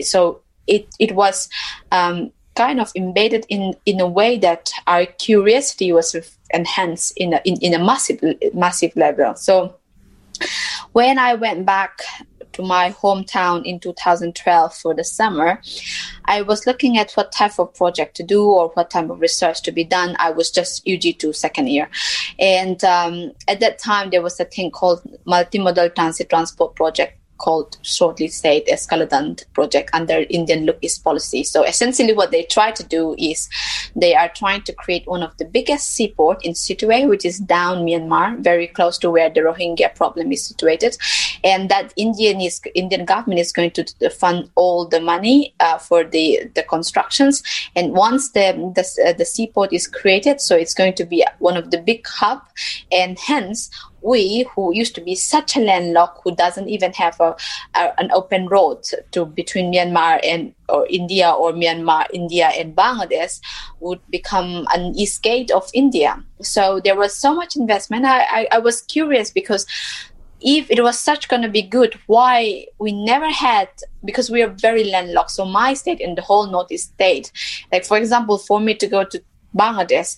so it it was um, kind of embedded in in a way that our curiosity was enhanced in a, in, in a massive massive level. So when i went back to my hometown in 2012 for the summer i was looking at what type of project to do or what type of research to be done. I was just ug2 second year. And um, at that time there was a thing called multimodal transit transport project called shortly said Kaladan project under Indian Look East policy. So essentially what they try to do is they are trying to create one of the biggest seaport in Sittwe, which is down Myanmar, very close to where the Rohingya problem is situated. And that Indian is Indian government is going to fund all the money uh, for the, the constructions. And once the, the, uh, the seaport is created, so it's going to be one of the big hub and hence we who used to be such a landlocked who doesn't even have a, a, an open road to between Myanmar and or India or Myanmar, India and Bangladesh would become an east gate of India. So there was so much investment. I, I, I was curious because if it was such going to be good, why we never had, because we are very landlocked. So my state and the whole Northeast state, like for example, for me to go to Bangladesh,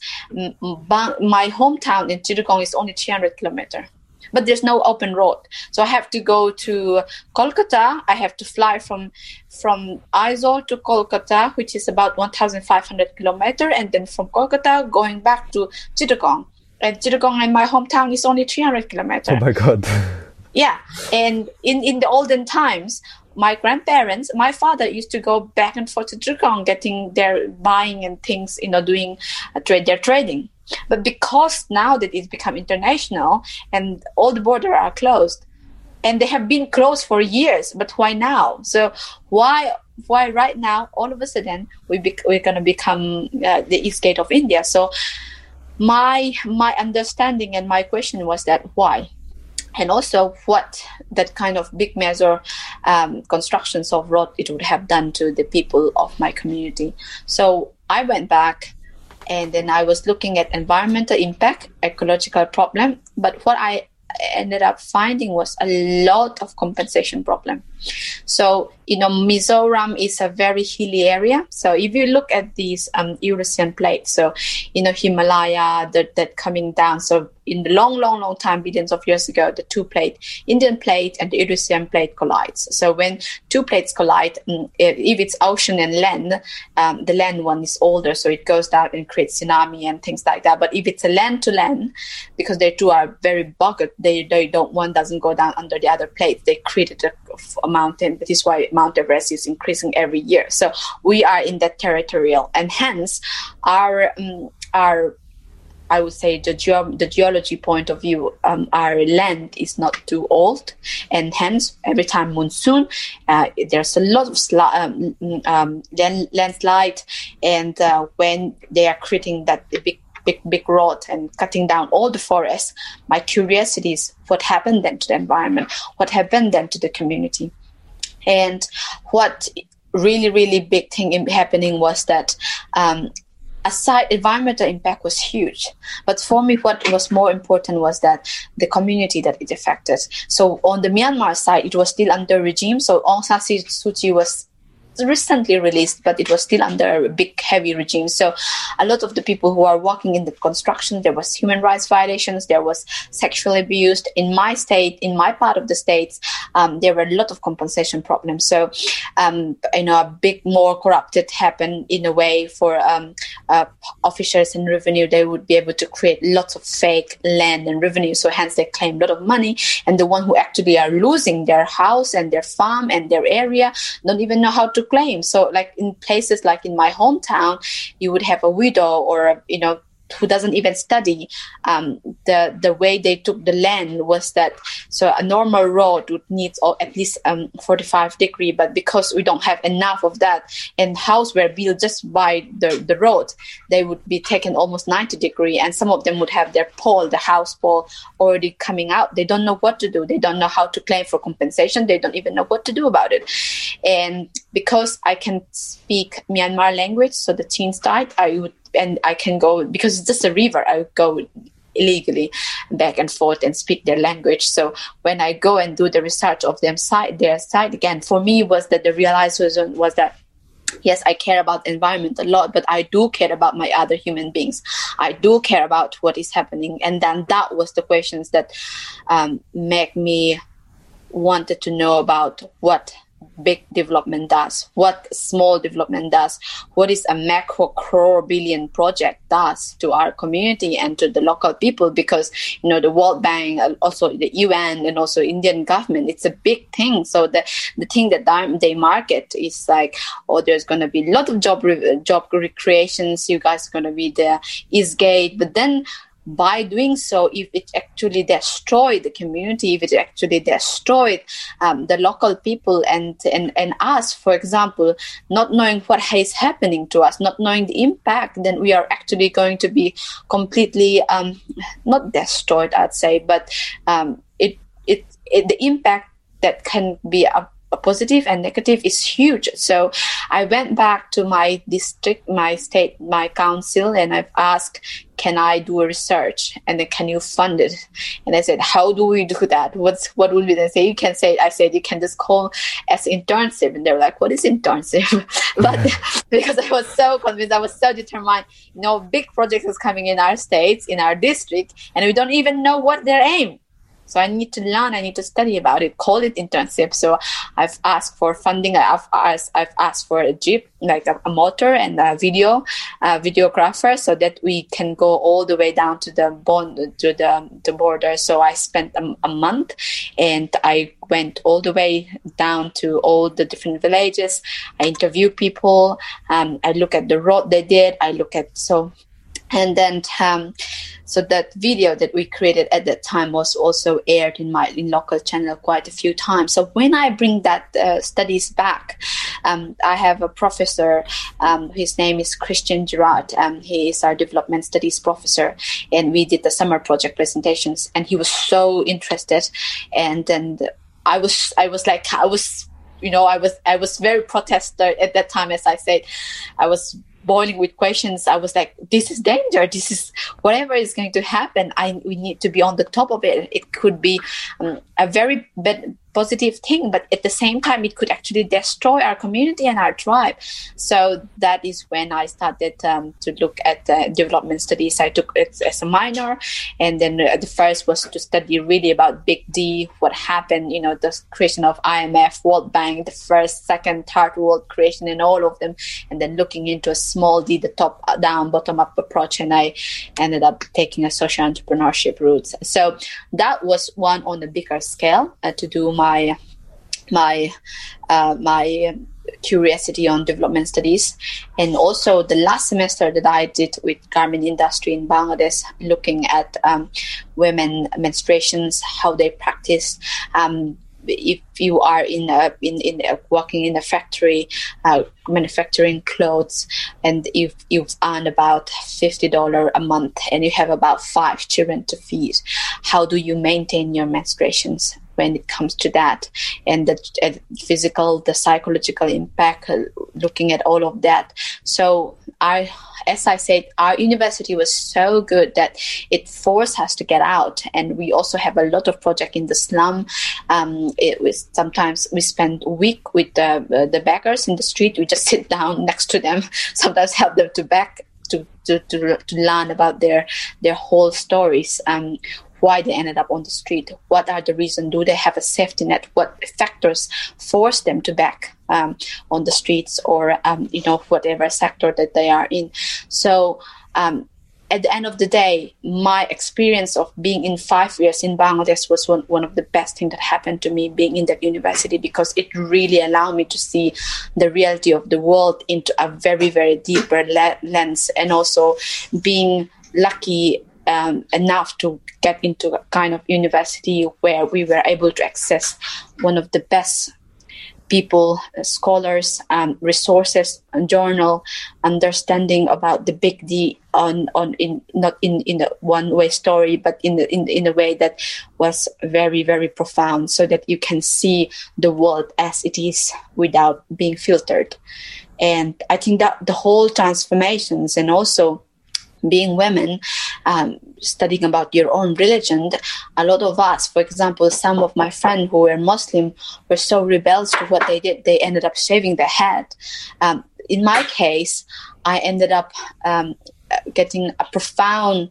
my hometown in Chittagong is only 300 kilometer, but there's no open road. So I have to go to Kolkata. I have to fly from from Aizawl to Kolkata, which is about 1,500 kilometer, and then from Kolkata going back to Chittagong. And Chittagong and my hometown is only 300 kilometers. Oh my god. yeah, and in in the olden times, my grandparents, my father used to go back and forth to Chittagong, getting their buying and things, you know, doing uh, trade their trading. But because now that it's become international and all the borders are closed, and they have been closed for years, but why now? So why why right now all of a sudden we be, we're going to become uh, the east gate of India? So my my understanding and my question was that why and also what that kind of big measure um, constructions of road it would have done to the people of my community. So I went back and then I was looking at environmental impact, ecological problem. But what I ended up finding was a lot of compensation problem. So, you know, Mizoram is a very hilly area. So if you look at these um, Eurasian plates, so, you know, Himalaya, that, that coming down. So in the long, long, long time, billions of years ago, the two plate, Indian plate and the Eurasian plate collides. So when two plates collide, mm, if it's ocean and land, um, the land one is older, so it goes down and creates tsunami and things like that. But if it's a land to land, because they two are very bucket, they, they don't, one doesn't go down under the other plate. They created a, a mountain. That is why Mount Everest is increasing every year. So we are in that territorial, and hence our um, our I would say the, ge- the geology point of view, um, our land is not too old, and hence every time monsoon, uh, there's a lot of sli- um, um, land- landslide, and uh, when they are creating that big big big road and cutting down all the forests, my curiosity is what happened then to the environment, what happened then to the community, and what really really big thing happening was that um, aside environmental impact was huge. But for me what was more important was that the community that it affected. So on the myanmar side it was still under regime. So aung san suu kyi was recently released, but it was still under a big, heavy regime. So, a lot of the people who are working in the construction, there was human rights violations, there was sexual abuse. In my state, in my part of the states, um, there were a lot of compensation problems. So, um, you know, a big more corrupted happened in a way for um, uh, in revenue. They would be able to create lots of fake land and revenue. So, hence, they claim a lot of money. And the one who actually are losing their house and their farm and their area don't even know how to claim. So, like in places like in my hometown, you would have a widow or you know who doesn't even study um, the the way they took the land was that so a normal road would need at least um, 45 degree but because we don't have enough of that and house were built just by the, the road they would be taken almost 90 degree and some of them would have their pole the house pole already coming out. They don't know what to do. They don't know how to claim for compensation. They don't even know what to do about it. And because i can speak myanmar language so the Chin side i would and I can go because it's just a river. I go illegally back and forth and speak their language. So when I go and do the research of them side their side again, for me was that the realization was that yes i care about environment a lot but i do care about my other human beings i do care about what is happening and then that was the questions that um, make me wanted to know about what big development does, what small development does, what is a macro crore billion project does to our community and to the local people because you know the World Bank, uh, also the UN and also Indian government, it's a big thing. So the the thing that they market is like, oh, there's going to be a lot of job re- job recreations. You guys are going to be there, is Eastgate, but then by doing so, if it actually destroyed the community, if it actually destroyed um, the local people and, and, and us, for example, not knowing what is happening to us, not knowing the impact, then we are actually going to be completely um, not destroyed, I'd say, but um, it, it, it, the impact that can be positive and negative is huge. So I went back to my district, my state, my council, and I've asked, can I do a research? And then can you fund it? And I said, how do we do that? What's what would we then say? You can say, I said, you can just call as internship. And they were like, what is internship? but because I was so convinced, I was so determined, you know, big projects is coming in our states, in our district, and we don't even know what their aim so I need to learn. I need to study about it. Call it internship. So I've asked for funding. I've asked, I've asked for a jeep, like a, a motor and a video, a videographer, so that we can go all the way down to the bond to the the border. So I spent a, a month, and I went all the way down to all the different villages. I interview people. Um, I look at the road they did. I look at so and then um, so that video that we created at that time was also aired in my in local channel quite a few times. So when i bring that uh, studies back um, i have a professor um, his name is christian gerard he is our development studies professor. And we did the summer project presentations and he was so interested. And then i was i was like i was you know i was i was very protester at that time as i said. I was boiling with questions i was like this is danger. This is whatever is going to happen. I we need to be on the top of it. It could be um, a very bad positive thing, but at the same time, it could actually destroy our community and our tribe. So that is when I started um, to look at uh, development studies. I took it as a minor, and then uh, the first was to study really about Big D, what happened, you know, the creation of IMF, World Bank, the first, second, third world creation, and all of them, and then looking into a small D, the top down, bottom up approach, and I ended up taking a social entrepreneurship route. So that was one on a bigger scale uh, to do my my my uh, my curiosity on development studies. And also the last semester that i did with garment industry in bangladesh looking at um, women menstruations how they practice um, if you are in a, in in a, working in a factory uh, manufacturing clothes and if you earn about fifty dollar a month and you have about five children to feed how do you maintain your menstruations when it comes to that. And the uh, physical the psychological impact uh, looking at all of that. So i as i said our university was so good that it forced us to get out. And we also have a lot of project in the slum. Um, it was sometimes we spend a week with the, uh, the beggars in the street. We just sit down next to them sometimes help them to to, to, to, to learn about their their whole stories. Um, why they ended up on the street. What are the reasons? Do they have a safety net? What factors force them to back um, on the streets or um, you know whatever sector that they are in? So. Um, at the end of the day, my experience of being in five years in Bangladesh was one, one of the best things that happened to me being in that university because it really allowed me to see the reality of the world into a very, very deeper le- lens and also being lucky um, enough to get into a kind of university where we were able to access one of the best people, uh, scholars, um, resources, and journal, understanding about the big D on on in not in in a one way story, but in the, in in a way that was very very profound, so that you can see the world as it is without being filtered. And I think that the whole transformations and also being women, um, studying about your own religion, a lot of us, for example, some of my friends who were Muslim were so rebels to what they did, they ended up shaving their head. Um, in my case, I ended up um, getting a profound,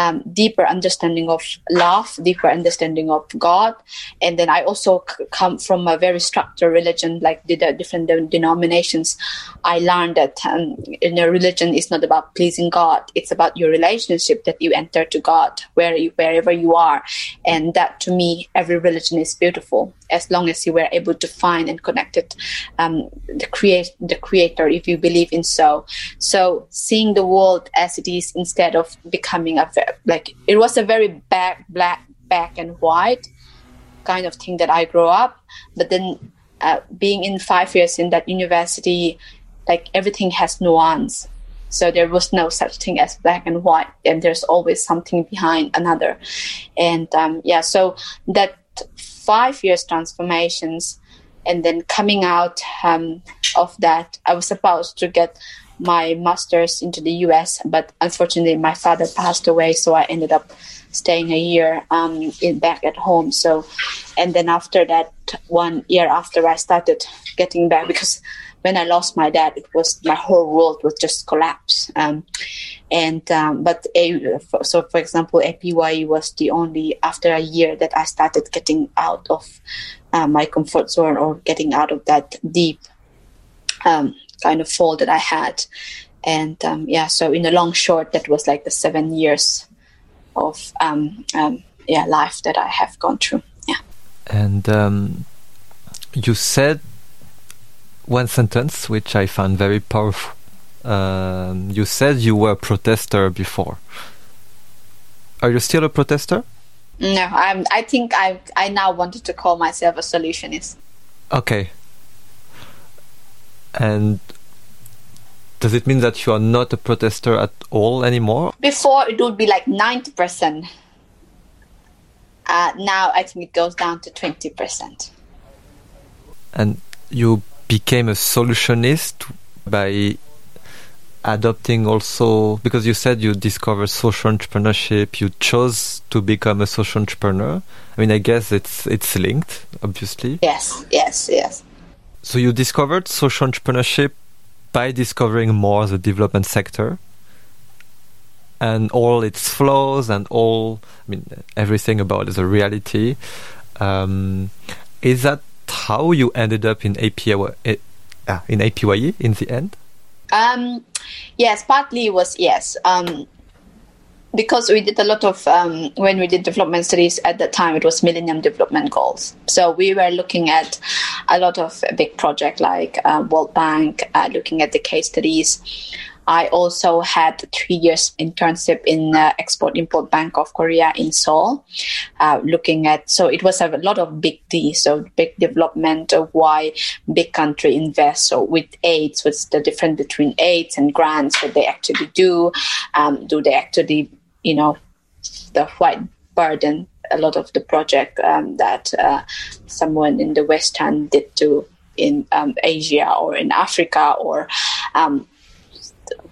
um, deeper understanding of love, deeper understanding of God. And then I also come from a very structured religion, like the, the different de- denominations. I learned that um, in a religion is not about pleasing God; it's about your relationship that you enter to God, where you, wherever you are. And that, to me, every religion is beautiful as long as you were able to find and connect it, um, the create the creator, if you believe in so. So seeing the world as it is instead of becoming a like it was a very back black black and white kind of thing that I grew up. But then uh, being in five years in that university, like everything has nuance. So there was no such thing as black and white, and there's always something behind another. And um, yeah, so that five years transformations, and then coming out um, of that, I was supposed to get my master's into the US, but unfortunately my father passed away, so I ended up staying a year um, in back at home. So, and then after that, one year after I started getting back because when I lost my dad, it was my whole world was just collapse. Um, and um, but a, so for example, APY was the only after a year that I started getting out of uh, my comfort zone or getting out of that deep um, kind of fall that I had. And um, yeah, so in the long short, that was like the seven years of um, um, yeah life that I have gone through. Yeah. And um, you said one sentence which I found very powerful. Um, you said you were a protester before. Are you still a protester? No, I'm. I think I I now wanted to call myself a solutionist. Okay. And does it mean that you are not a protester at all anymore? Before it would be like ninety percent. Uh, now I think it goes down to twenty percent. And you became a solutionist by adopting also because you said you discovered social entrepreneurship you chose to become a social entrepreneur i mean i guess it's it's linked obviously yes yes yes so you discovered social entrepreneurship by discovering more the development sector and all its flaws and all i mean everything about the reality um, is that how you ended up in APY, uh, in APYE in the end um, yes, partly was yes. Um, because we did a lot of um, when we did development studies at that time it was millennium development goals so we were looking at a lot of big project like uh, world bank uh, looking at the case studies I also had three years internship in uh, Export Import Bank of Korea in Seoul, uh, looking at so it was a lot of big D, so big development of why big country invest. So with aids, what's the difference between aids and grants? What they actually do? Um, do they actually, you know, the white burden a lot of the project um, that uh, someone in the Western did to in um, Asia or in Africa or um,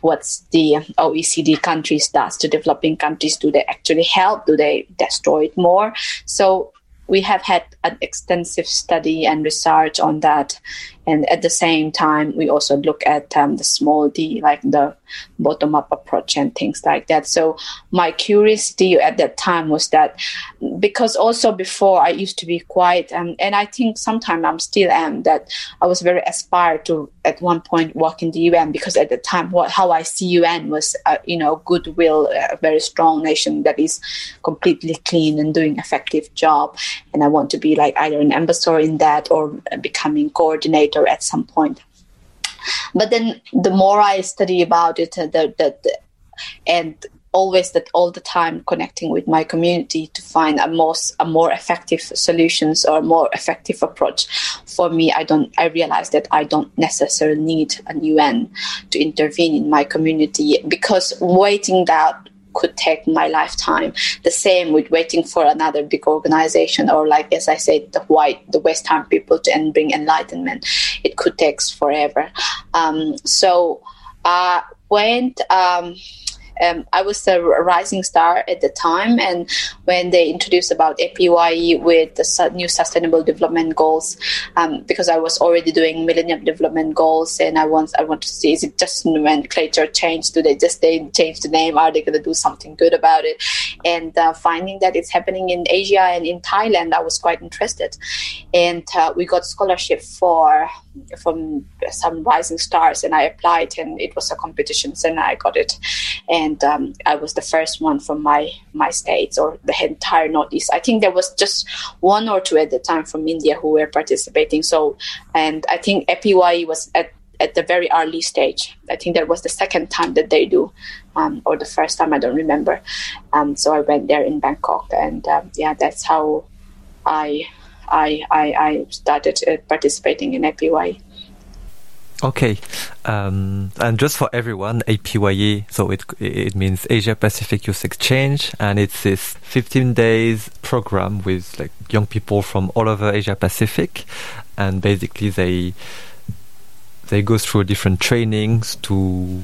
what's the OECD countries does to developing countries. Do they actually help? Do they destroy it more? So we have had an extensive study and research on that and at the same time we also look at um, the small d like the bottom up approach and things like that. So my curiosity at that time was that because also before i used to be quite um, and i think sometimes i'm still am that i was very aspired to at one point work in the un because at the time what how i see un was uh, you know goodwill a very strong nation that is completely clean and doing effective job. And i want to be like either an ambassador in that or becoming coordinator at some point. But then the more I study about it, uh, the, the, the, and always that all the time connecting with my community to find a more a more effective solutions or more effective approach for me i don't i realize that i don't necessarily need an un to intervene in my community because waiting that could take my lifetime. The same with waiting for another big organization or like as I said, the white the Western people to and bring enlightenment. It could take forever. Um, so uh, went um, um, I was a rising star at the time, and when they introduced about APYE with the new Sustainable Development Goals, um, because I was already doing Millennium Development Goals, and I want I want to see is it just nomenclature change? Do they just they change the name? Are they going to do something good about it? And uh, finding that it's happening in Asia and in Thailand, I was quite interested, and uh, we got scholarship for from some rising stars, and I applied, and it was a competition, and I got it, and and um, I was the first one from my my states or the entire Northeast. I think there was just one or two at the time from India who were participating. So, and I think APYE was at at the very early stage. I think that was the second time that they do, um, or the first time I don't remember. Um, so I went there in Bangkok, and um, yeah, that's how I I I, I started uh, participating in APYE. Okay, um, and just for everyone, APYE, so it it means Asia Pacific Youth Exchange, and it's this 15 days program with like young people from all over Asia Pacific, and basically they they go through different trainings to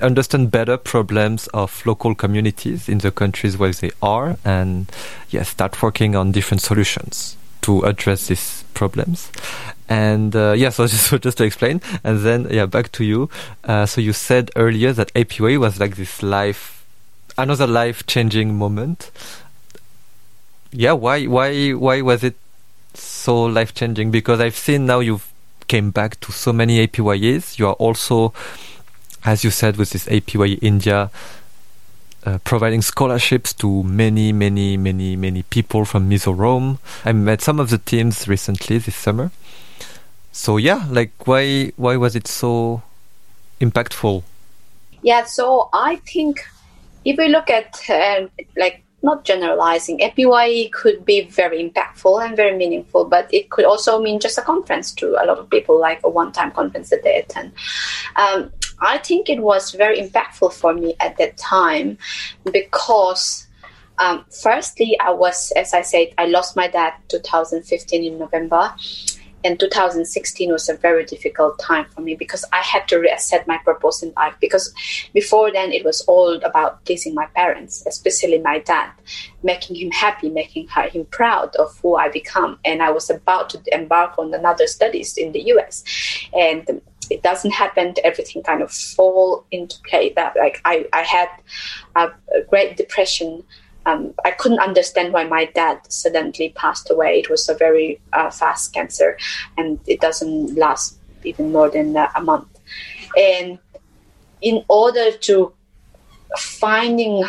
understand better problems of local communities in the countries where they are, and yes, yeah, start working on different solutions to address these problems. And uh, yeah, so just just to explain, and then yeah, back to you. Uh, so you said earlier that APYE was like this life, another life changing moment. Yeah, why why why was it so life changing? Because I've seen now you've came back to so many APYEs. You are also, as you said, with this APYE India uh, providing scholarships to many, many, many, many people from Mizoram. I met some of the teams recently this summer. So yeah, like why why was it so impactful? Yeah, so I think if we look at uh, like not generalizing, APYE could be very impactful and very meaningful, but it could also mean just a conference to a lot of people, like a one-time conference that they attend. Um, I think it was very impactful for me at that time because um, firstly, I was, as I said, I lost my dad 2015 in November. And 2016 was a very difficult time for me because I had to reset my purpose in life. Because before then, it was all about pleasing my parents, especially my dad, making him happy, making him proud of who I become. And I was about to embark on another studies in the US. And it doesn't happen everything kind of fall into play that like i, I had a, a great depression um, i couldn't understand why my dad suddenly passed away. It was a very uh, fast cancer and it doesn't last even more than a month. And in order to finding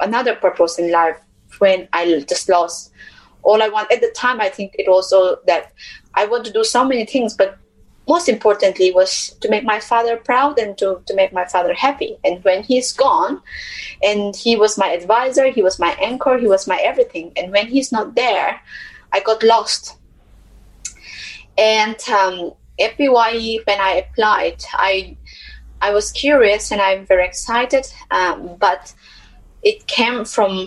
another purpose in life when i just lost all i want at the time i think it also that i want to do so many things but most importantly was to make my father proud and to, to make my father happy. And when he's gone and he was my advisor he was my anchor he was my everything. And when he's not there i got lost. And um, APYE, when i applied i i was curious and i'm very excited um, but it came from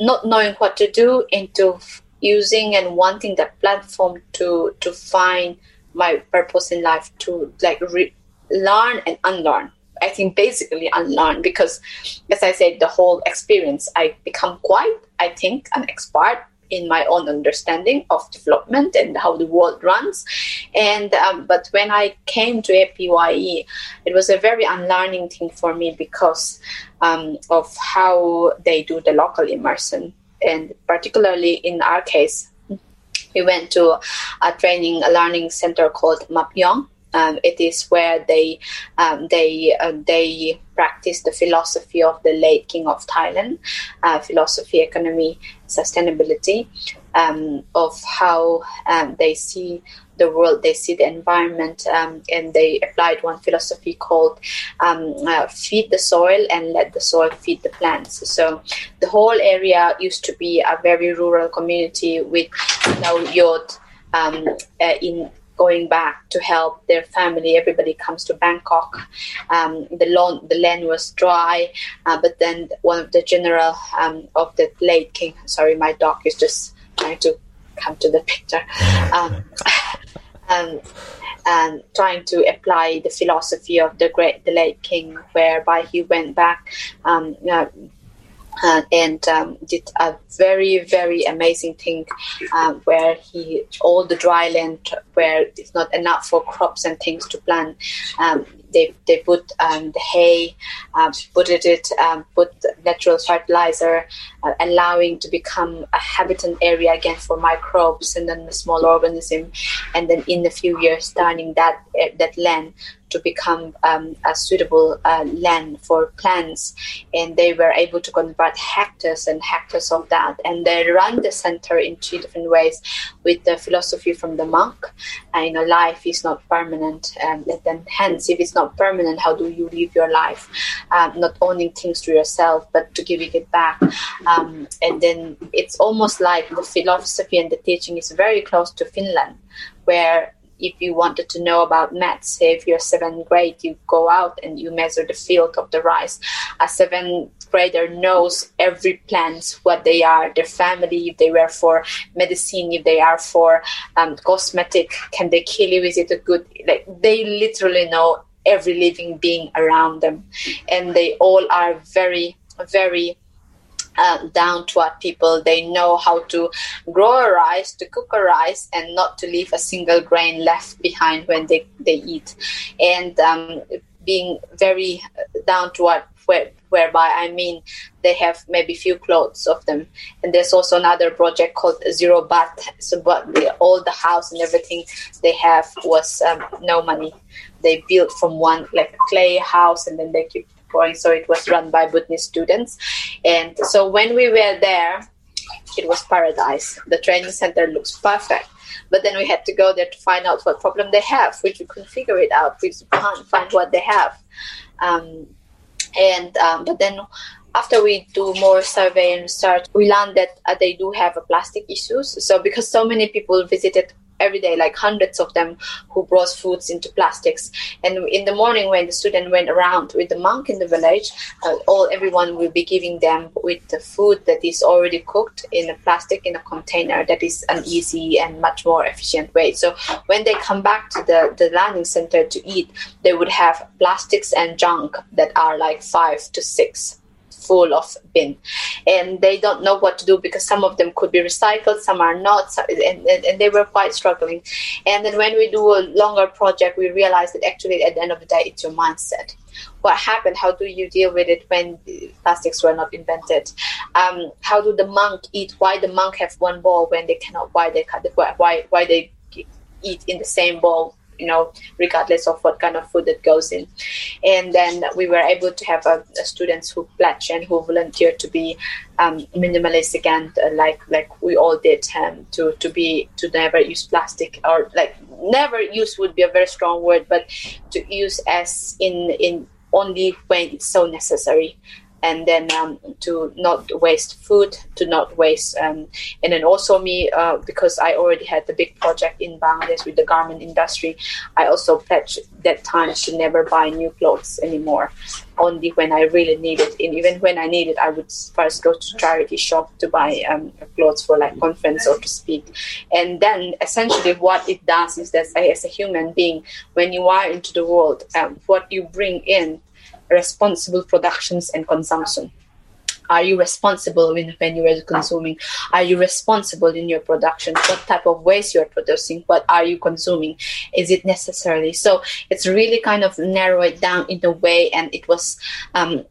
not knowing what to do into using and wanting that platform to to find my purpose in life to like re- learn and unlearn. I think basically unlearn because as i said the whole experience i become quite i think an expert in my own understanding of development and how the world runs. And um, but when i came to apye it was a very unlearning thing for me because um, of how they do the local immersion and particularly in our case, we went to a training, a learning center called Mapyong. Um, it is where they um, they uh, they practice the philosophy of the late king of Thailand, uh, philosophy, economy, sustainability, um, of how um, they see the world, they see the environment, um, and they applied one philosophy called um, uh, feed the soil and let the soil feed the plants. So the whole area used to be a very rural community with no youth um, uh, in going back to help their family. Everybody comes to Bangkok. Um, the, lawn, the land was dry, uh, but then one of the general um, of the late king, sorry, my dog is just trying to come to the picture. Um, and and trying to apply the philosophy of the great the late king, whereby he went back um, uh, uh, and um, did a very very amazing thing um, where he all the dry land where it's not enough for crops and things to plant um, they, they put um, the hay, um, put it, um, put natural fertilizer, uh, allowing to become a habitat area again for microbes and then the small organism, and then in a few years turning that uh, that land to become um, a suitable uh, land for plants. And they were able to convert hectares and hectares of that. And they run the center in two different ways with the philosophy from the monk. You know, life is not permanent. And then, hence, if it's not permanent, how do you live your life? Um, not owning things to yourself, but to giving it back. Um, and then it's almost like the philosophy and the teaching is very close to Finland, where if you wanted to know about maths, say if you're seventh grade, you go out and you measure the field of the rice. A seventh grader knows every plant, what they are, their family, if they were for medicine, if they are for um, cosmetic, can they kill you? Is it a good? Like they literally know every living being around them, and they all are very, very uh, down to earth people. They know how to grow a rice, to cook a rice, and not to leave a single grain left behind when they, they eat. And um, being very down to where, whereby I mean they have maybe few clothes of them. And there's also another project called Zero Baht. So, but the, all the house and everything they have was um, no money. They built from one like clay house, and then they keep going. So it was run by Buddhist students. And so when we were there, it was paradise. The training center looks perfect. But then we had to go there to find out what problem they have, which we couldn't figure it out. We can't find what they have. Um, and um, but then after we do more survey and research, we learned that uh, they do have a plastic issues. So because so many people visited every day, like hundreds of them who brought foods into plastics. And in the morning, when the student went around with the monk in the village, uh, all everyone will be giving them with the food that is already cooked in a plastic in a container. That is an easy and much more efficient way. So when they come back to the the learning center to eat, they would have plastics and junk that are like five to six full of bin. And they don't know what to do because some of them could be recycled some are not and, and, and they were quite struggling. And then when we do a longer project we realize that actually at the end of the day it's your mindset. What happened? How do you deal with it when plastics were not invented? Um, how do the monk eat? Why the monk have one bowl when they cannot? Why they cut the why why they eat in the same bowl you know, regardless of what kind of food that goes in. And then we were able to have uh, students who pledge and who volunteer to be um, minimalist again, uh, like like we all did, um, to to be to never use plastic or like never use would be a very strong word, but to use as in in only when it's so necessary and then um, to not waste food, to not waste, um, and then also me uh, because I already had the big project in Bangladesh with the garment industry. I also pledged that time to never buy new clothes anymore, only when I really need it. And even when I need it, I would first go to charity shop to buy um, clothes for like conference or to speak. And then essentially what it does is that as a human being, when you are into the world, um, what you bring in responsible productions and consumption. Are you responsible when, when you are consuming? Are you responsible in your production? What type of waste you're producing? What are you consuming? Is it necessarily so it's really kind of narrow it down in a way and it was um,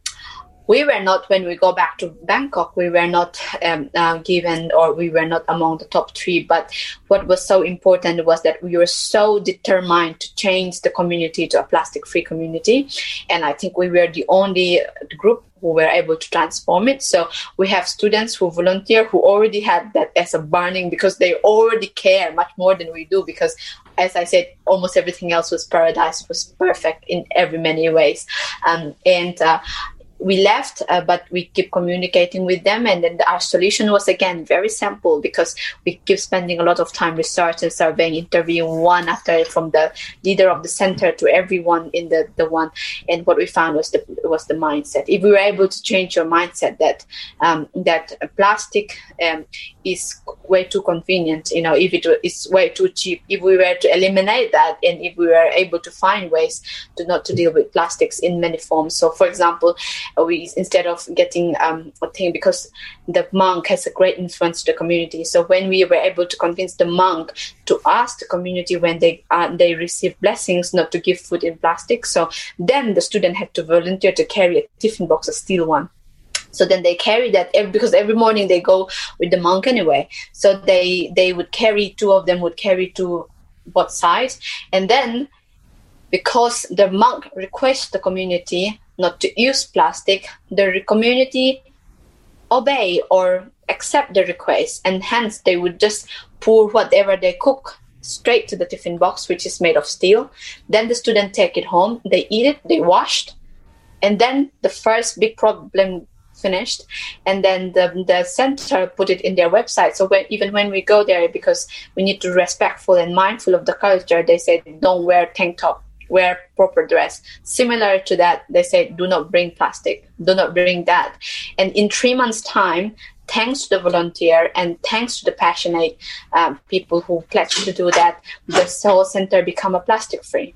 we were not when we go back to bangkok we were not um, uh, given or we were not among the top three but what was so important was that we were so determined to change the community to a plastic free community and i think we were the only group who were able to transform it. So we have students who volunteer who already had that as a burning because they already care much more than we do because as I said, almost everything else was paradise, was perfect in every many ways. Um, and uh, we left, uh, but we keep communicating with them. And then our solution was again very simple because we keep spending a lot of time researching, surveying, interviewing one after from the leader of the center to everyone in the, the one. And what we found was the was the mindset. If we were able to change your mindset that um, that plastic um, is way too convenient, you know, if it is way too cheap, if we were to eliminate that, and if we were able to find ways to not to deal with plastics in many forms. So, for example we instead of getting um, a thing because the monk has a great influence to the community. So when we were able to convince the monk to ask the community when they uh, they receive blessings not to give food in plastic, so then the student had to volunteer to carry a tiffin box, a steel one. So then they carry that every, because every morning they go with the monk anyway. So they they would carry two of them would carry to both sides, and then because the monk requests the community not to use plastic, the community obey or accept the request, and hence they would just pour whatever they cook straight to the tiffin box, which is made of steel. Then the student take it home, they eat it, they washed, and then the first big problem finished and then the, the center put it in their website so when, even when we go there because we need to respectful and mindful of the culture they said don't wear tank top wear proper dress. Similar to that, they say, do not bring plastic, do not bring that. And in three months' time, thanks to the volunteer and thanks to the passionate um, people who pledged to do that, the Soul Center become a plastic free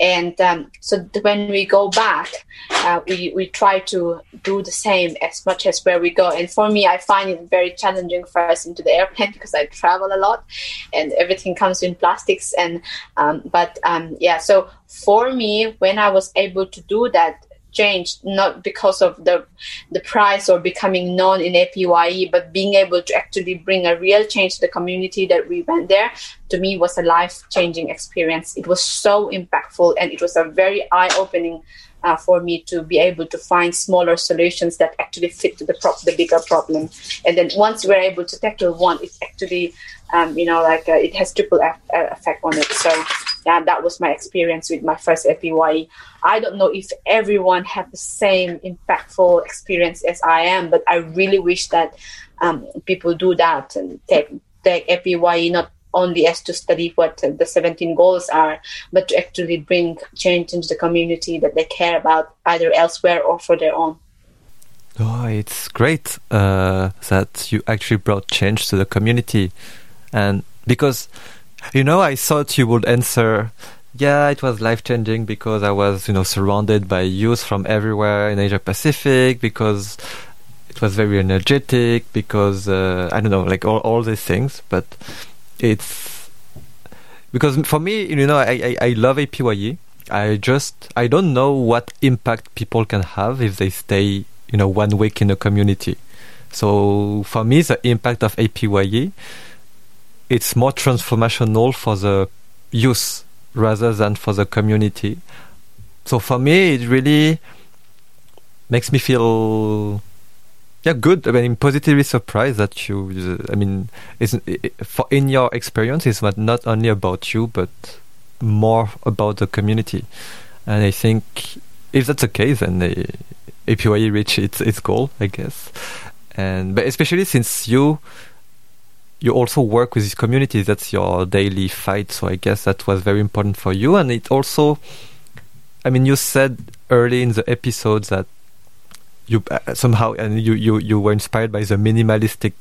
and um, so when we go back uh, we, we try to do the same as much as where we go. And for me i find it very challenging first into the airplane because i travel a lot and everything comes in plastics and um, but um, yeah so for me when i was able to do that changed not because of the the price or becoming known in APYE, but being able to actually bring a real change to the community that we went there to me was a life changing experience. It was so impactful and it was a very eye opening uh, for me to be able to find smaller solutions that actually fit to the pro- the bigger problem. And then once we're able to tackle one, it actually, um, you know, like uh, it has triple f- uh, effect on it. So yeah, that was my experience with my first APYE. I don't know if everyone had the same impactful experience as I am, but I really wish that um, people do that and take take APYE not only as to study what the 17 goals are, but to actually bring change into the community that they care about either elsewhere or for their own. Oh, it's great uh, that you actually brought change to the community. And because, you know, I thought you would answer, yeah, it was life changing because I was, you know, surrounded by youth from everywhere in Asia Pacific, because it was very energetic, because, uh, I don't know, like all, all these things. But it's because for me, you know, I, I, I love APYE. I just I don't know what impact people can have if they stay, you know, one week in a community. So for me, the impact of APYE, it's more transformational for the youth rather than for the community. So for me, it really makes me feel yeah, good. I mean, positively surprised that you. I mean, is for in your experience, it's not only about you, but more about the community. And I think if that's the case, then the APYE reach its its goal, I guess. And but especially since you you also work with this community, that's your daily fight. So I guess that was very important for you, and it also. I mean, you said early in the episode that you uh, somehow and you, you you were inspired by the minimalistic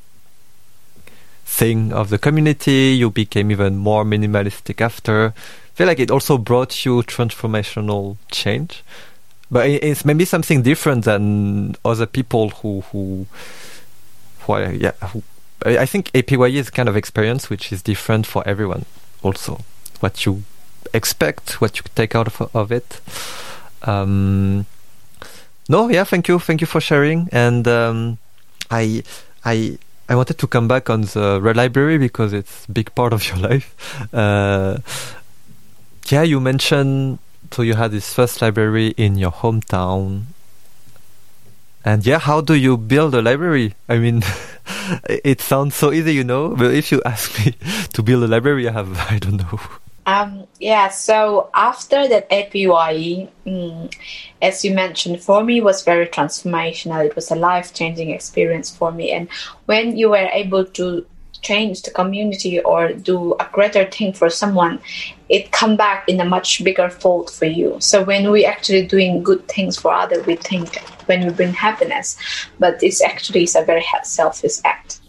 thing of the community you became even more minimalistic after I feel like it also brought you transformational change but it's maybe something different than other people who who, are, yeah I think APYE is kind of experience which is different for everyone also what you expect what you take out of, of it um, no, yeah, thank you, thank you for sharing. And um, I, I, I wanted to come back on the Red Library because it's a big part of your life. Uh, yeah, you mentioned so you had this first library in your hometown. And yeah, how do you build a library? I mean, it sounds so easy, you know, but if you ask me to build a library, I have, I don't know. Um, yeah, so after that APYE, mm, as you mentioned, for me was very transformational. It was a life changing experience for me. And when you were able to change the community or do a greater thing for someone, it come back in a much bigger fold for you. So when we actually doing good things for other, we think when we bring happiness, but it's actually it's a very selfish act.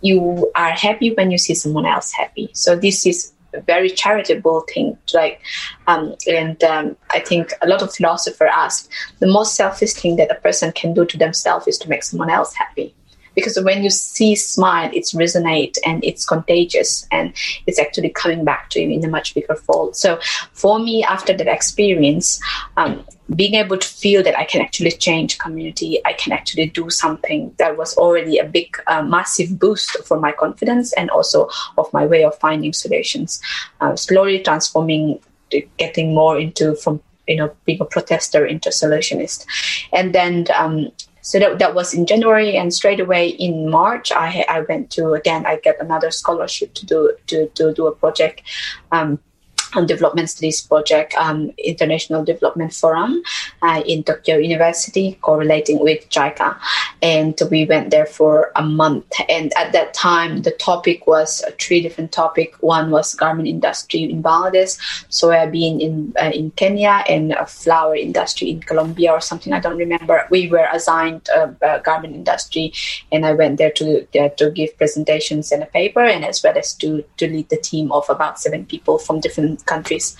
You are happy when you see someone else happy. So this is a very charitable thing. Like, um, and um, I think a lot of philosophers ask the most selfish thing that a person can do to themselves is to make someone else happy. Because when you see smile, it's resonate and it's contagious and it's actually coming back to you in a much bigger fold. So for me, after that experience, um, being able to feel that I can actually change community, I can actually do something that was already a big, uh, massive boost for my confidence and also of my way of finding solutions. Uh, slowly transforming, getting more into from you know being a protester into a solutionist, and then. Um, so that, that was in January, and straight away in March, I I went to again. I get another scholarship to do to, to do a project um, on development studies project, um, International Development Forum uh, in Tokyo University, correlating with JICA. And we went there for a month. And at that time, the topic was a three different topic. One was garment industry in Bangladesh, soybean in uh, in Kenya, and a flower industry in Colombia or something. I don't remember. We were assigned a, a garment industry, and I went there to uh, to give presentations and a paper, and as well as to to lead the team of about seven people from different countries.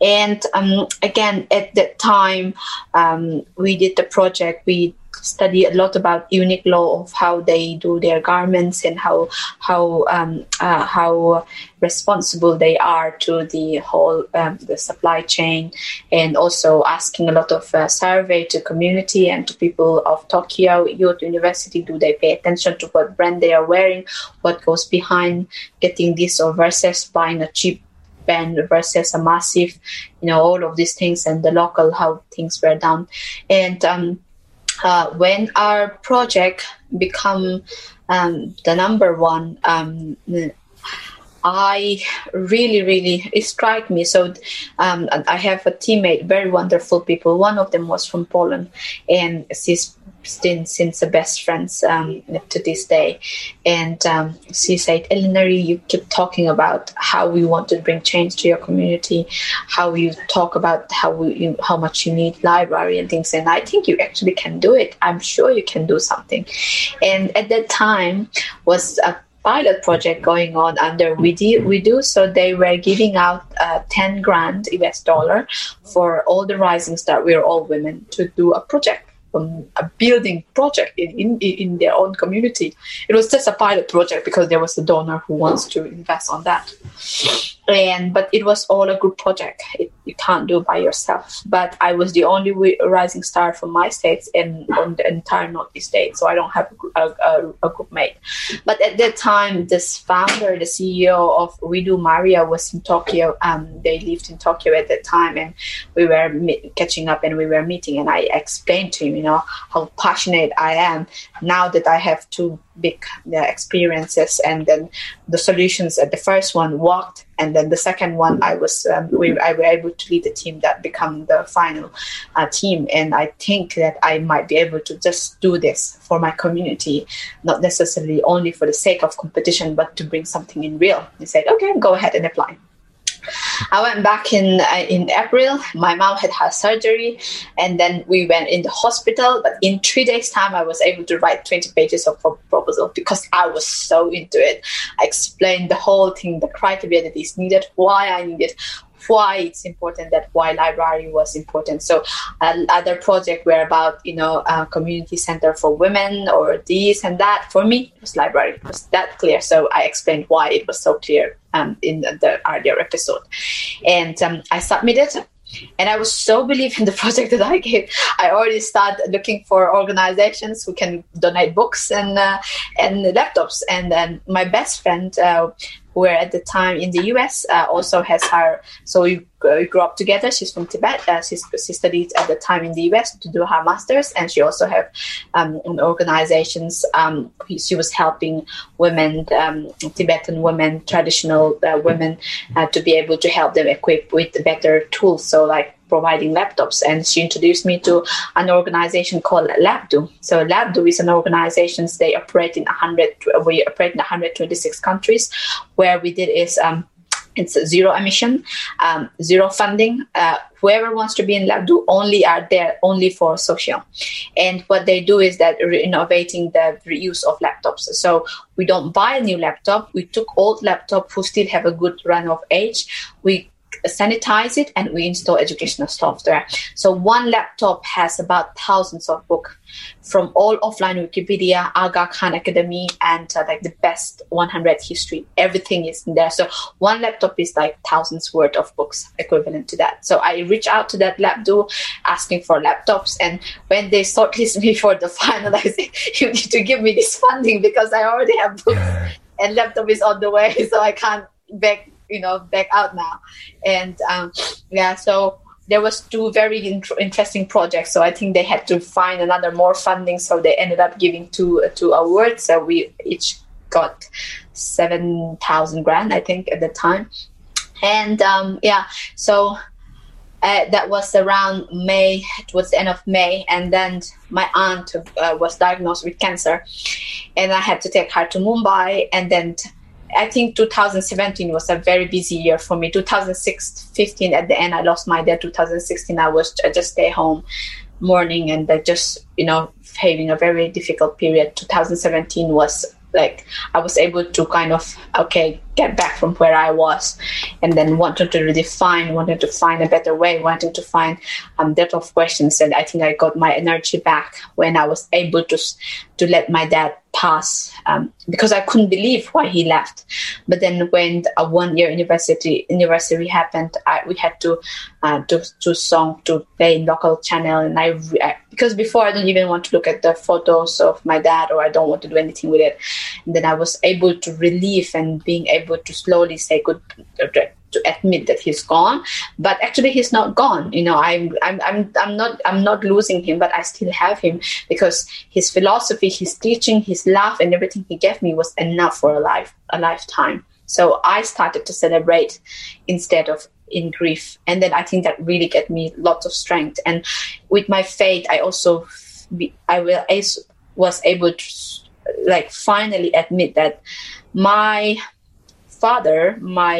And um, again, at that time, um, we did the project. We study a lot about Uniqlo of how they do their garments and how how um, uh, how responsible they are to the whole um, the supply chain, and also asking a lot of uh, survey to community and to people of Tokyo Youth University. Do they pay attention to what brand they are wearing? What goes behind getting this or versus buying a cheap band versus a massive, you know, all of these things and the local how things were done. And um, uh, when our project become um, the number one, um, I really, really, it struck me. So um, I have a teammate, very wonderful people. One of them was from Poland, and she's been since the best friends um, to this day. And um, she said, Eleanor, you keep talking about how we want to bring change to your community, how you talk about how we, you, how much you need library and things. And I think you actually can do it. I'm sure you can do something. And at that time was a pilot project going on under we do, we do so they were giving out uh, 10 grand us dollar for all the rising star we're all women to do a project um, a building project in, in in their own community. It was just a pilot project because there was a donor who wants to invest on that and but it was all a group project. It, you can't do by yourself. But i was the only rising star from my states and on the entire northeast state so i don't have a, a, a, group mate. But at that time this founder the ceo of we do maria was in tokyo. Um, they lived in tokyo at that time and we were catching up and we were meeting and i explained to him you know how passionate i am now that i have two big experiences and then the solutions at the first one worked and then the second one i was um, we i were able to lead the team that become the final uh, team. And i think that i might be able to just do this for my community not necessarily only for the sake of competition but to bring something in real. He said okay go ahead and apply I went back in uh, in April. My mom had had surgery, and then we went in the hospital. But in three days' time, I was able to write twenty pages of proposal because I was so into it. I explained the whole thing, the criteria that is needed, why I needed, why it's important that why library was important so uh, other projects were about you know a community center for women or this and that for me it was library it was that clear so i explained why it was so clear um, in the earlier episode and um, i submitted and I was so believe in the project that I gave. I already started looking for organizations who can donate books and uh, and laptops. And then my best friend, uh, who were at the time in the US, uh, also has her. So we, we, grew up together. She's from Tibet. Uh, she, she studied at the time in the US to do her masters, and she also have um, organizations. Um, she was helping women, um, Tibetan women, traditional uh, women, uh, to be able to help them equip with better tools. So like providing laptops and she introduced me to an organization called Labdoo so Labdoo is an organization they operate in 100 we operate in 126 countries where we did is um, it's zero emission, um, zero funding. Uh, whoever wants to be in Labdoo only are there only for social. And what they do is that re- innovating the reuse of laptops. So we don't buy a new laptop. We took old laptop who still have a good run of age. We sanitize it and we install educational software. So one laptop has about thousands of books from all offline Wikipedia, Aga Khan Academy, and uh, like the best 100 history. Everything is in there. So one laptop is like thousands worth of books equivalent to that. So I reach out to that Labdoo asking for laptops. And when they shortlist me for the final, I say, you need to give me this funding because I already have books and laptop is on the way. So I can't beg you know back out now. And um, yeah so there was two very interesting projects. So i think they had to find another more funding. So they ended up giving two two awards. So we each got 7000 grand i think at the time. And um, yeah so uh, that was around May, towards the end of May, and then my aunt uh, was diagnosed with cancer, and I had to take her to Mumbai, and then I think 2017 was a very busy year for me. 2015 at the end, I lost my dad. 2016, I was just stay home, mourning and just you know having a very difficult period. 2017 was like I was able to kind of okay get back from where I was, and then wanted to redefine, wanted to find a better way, wanted to find um, depth of questions. And I think I got my energy back when I was able to to let my dad pass um, because I couldn't believe why he left. But then when a one year university university happened, I, we had to uh, do to song to play in local channel, and I, I, because before I don't even want to look at the photos of my dad or I don't want to do anything with it. And then I was able to relieve and being able to slowly say good uh, to admit that he's gone. But actually he's not gone. You know I'm, I'm i'm i'm not i'm not losing him but i still have him because his philosophy his teaching his love and everything he gave me was enough for a life a lifetime. So i started to celebrate instead of in grief. And then i think that really gave me lots of strength. And with my faith i also i will was able to like finally admit that my father my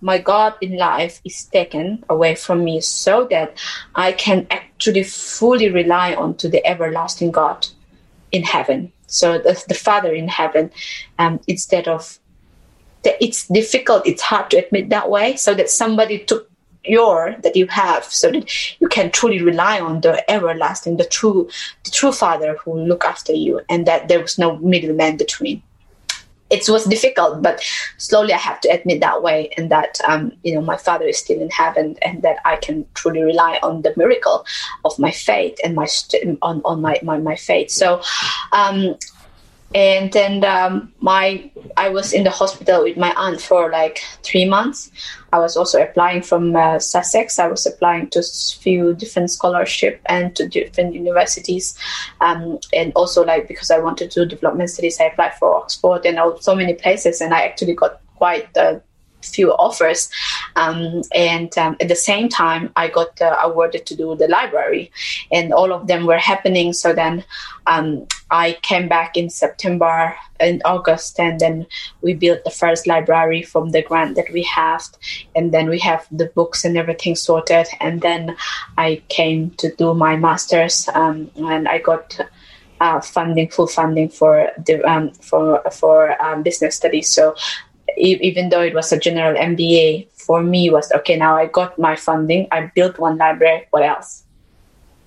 my God in life is taken away from me so that I can actually fully rely on to the everlasting God in heaven. So the, the Father in heaven, um, instead of the, it's difficult, it's hard to admit that way, so that somebody took your that you have so that you can truly rely on the everlasting the true the true father who will look after you and that there was no middleman between it was difficult, but slowly I have to admit that way, and that um, you know my father is still in heaven, and that I can truly rely on the miracle of my faith and my on on my my, my faith. So um, and then um, my I was in the hospital with my aunt for like three months. I was also applying from uh, Sussex. I was applying to a few different scholarship and to different universities, um, and also like because I wanted to do development studies, I applied for Oxford and all, so many places, and I actually got quite uh, few offers. Um, and um, at the same time, I got uh, awarded to do the library, and all of them were happening. So then um, I came back in September and August, and then we built the first library from the grant that we have, and then we have the books and everything sorted. And then I came to do my master's, um, and I got. Uh, funding, full funding for the um, for for um, business studies. So even though it was a general MBA, for me was okay. Now I got my funding. I built one library. What else?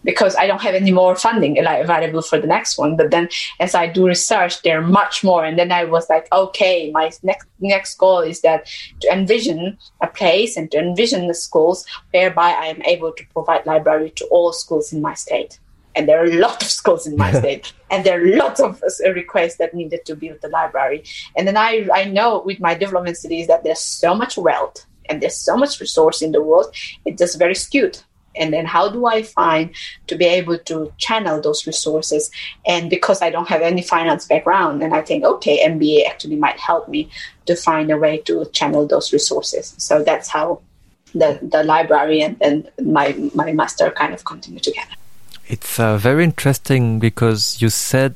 Because I don't have any more funding like available for the next one. But then, as I do research, there are much more. And then I was like, okay, my next next goal is that to envision a place and to envision the schools whereby I am able to provide library to all schools in my state. And there are a lot of schools in my state. And there are lots of requests that needed to build the library. And then i i know with my development studies that there's so much wealth and there's so much resource in the world. It's just very skewed and then how do i find to be able to channel those resources? And because i don't have any finance background and i think okay mba actually might help me to find a way to channel those resources. So that's how the, the library and, and my my master kind of continue together. It's uh, very interesting because you said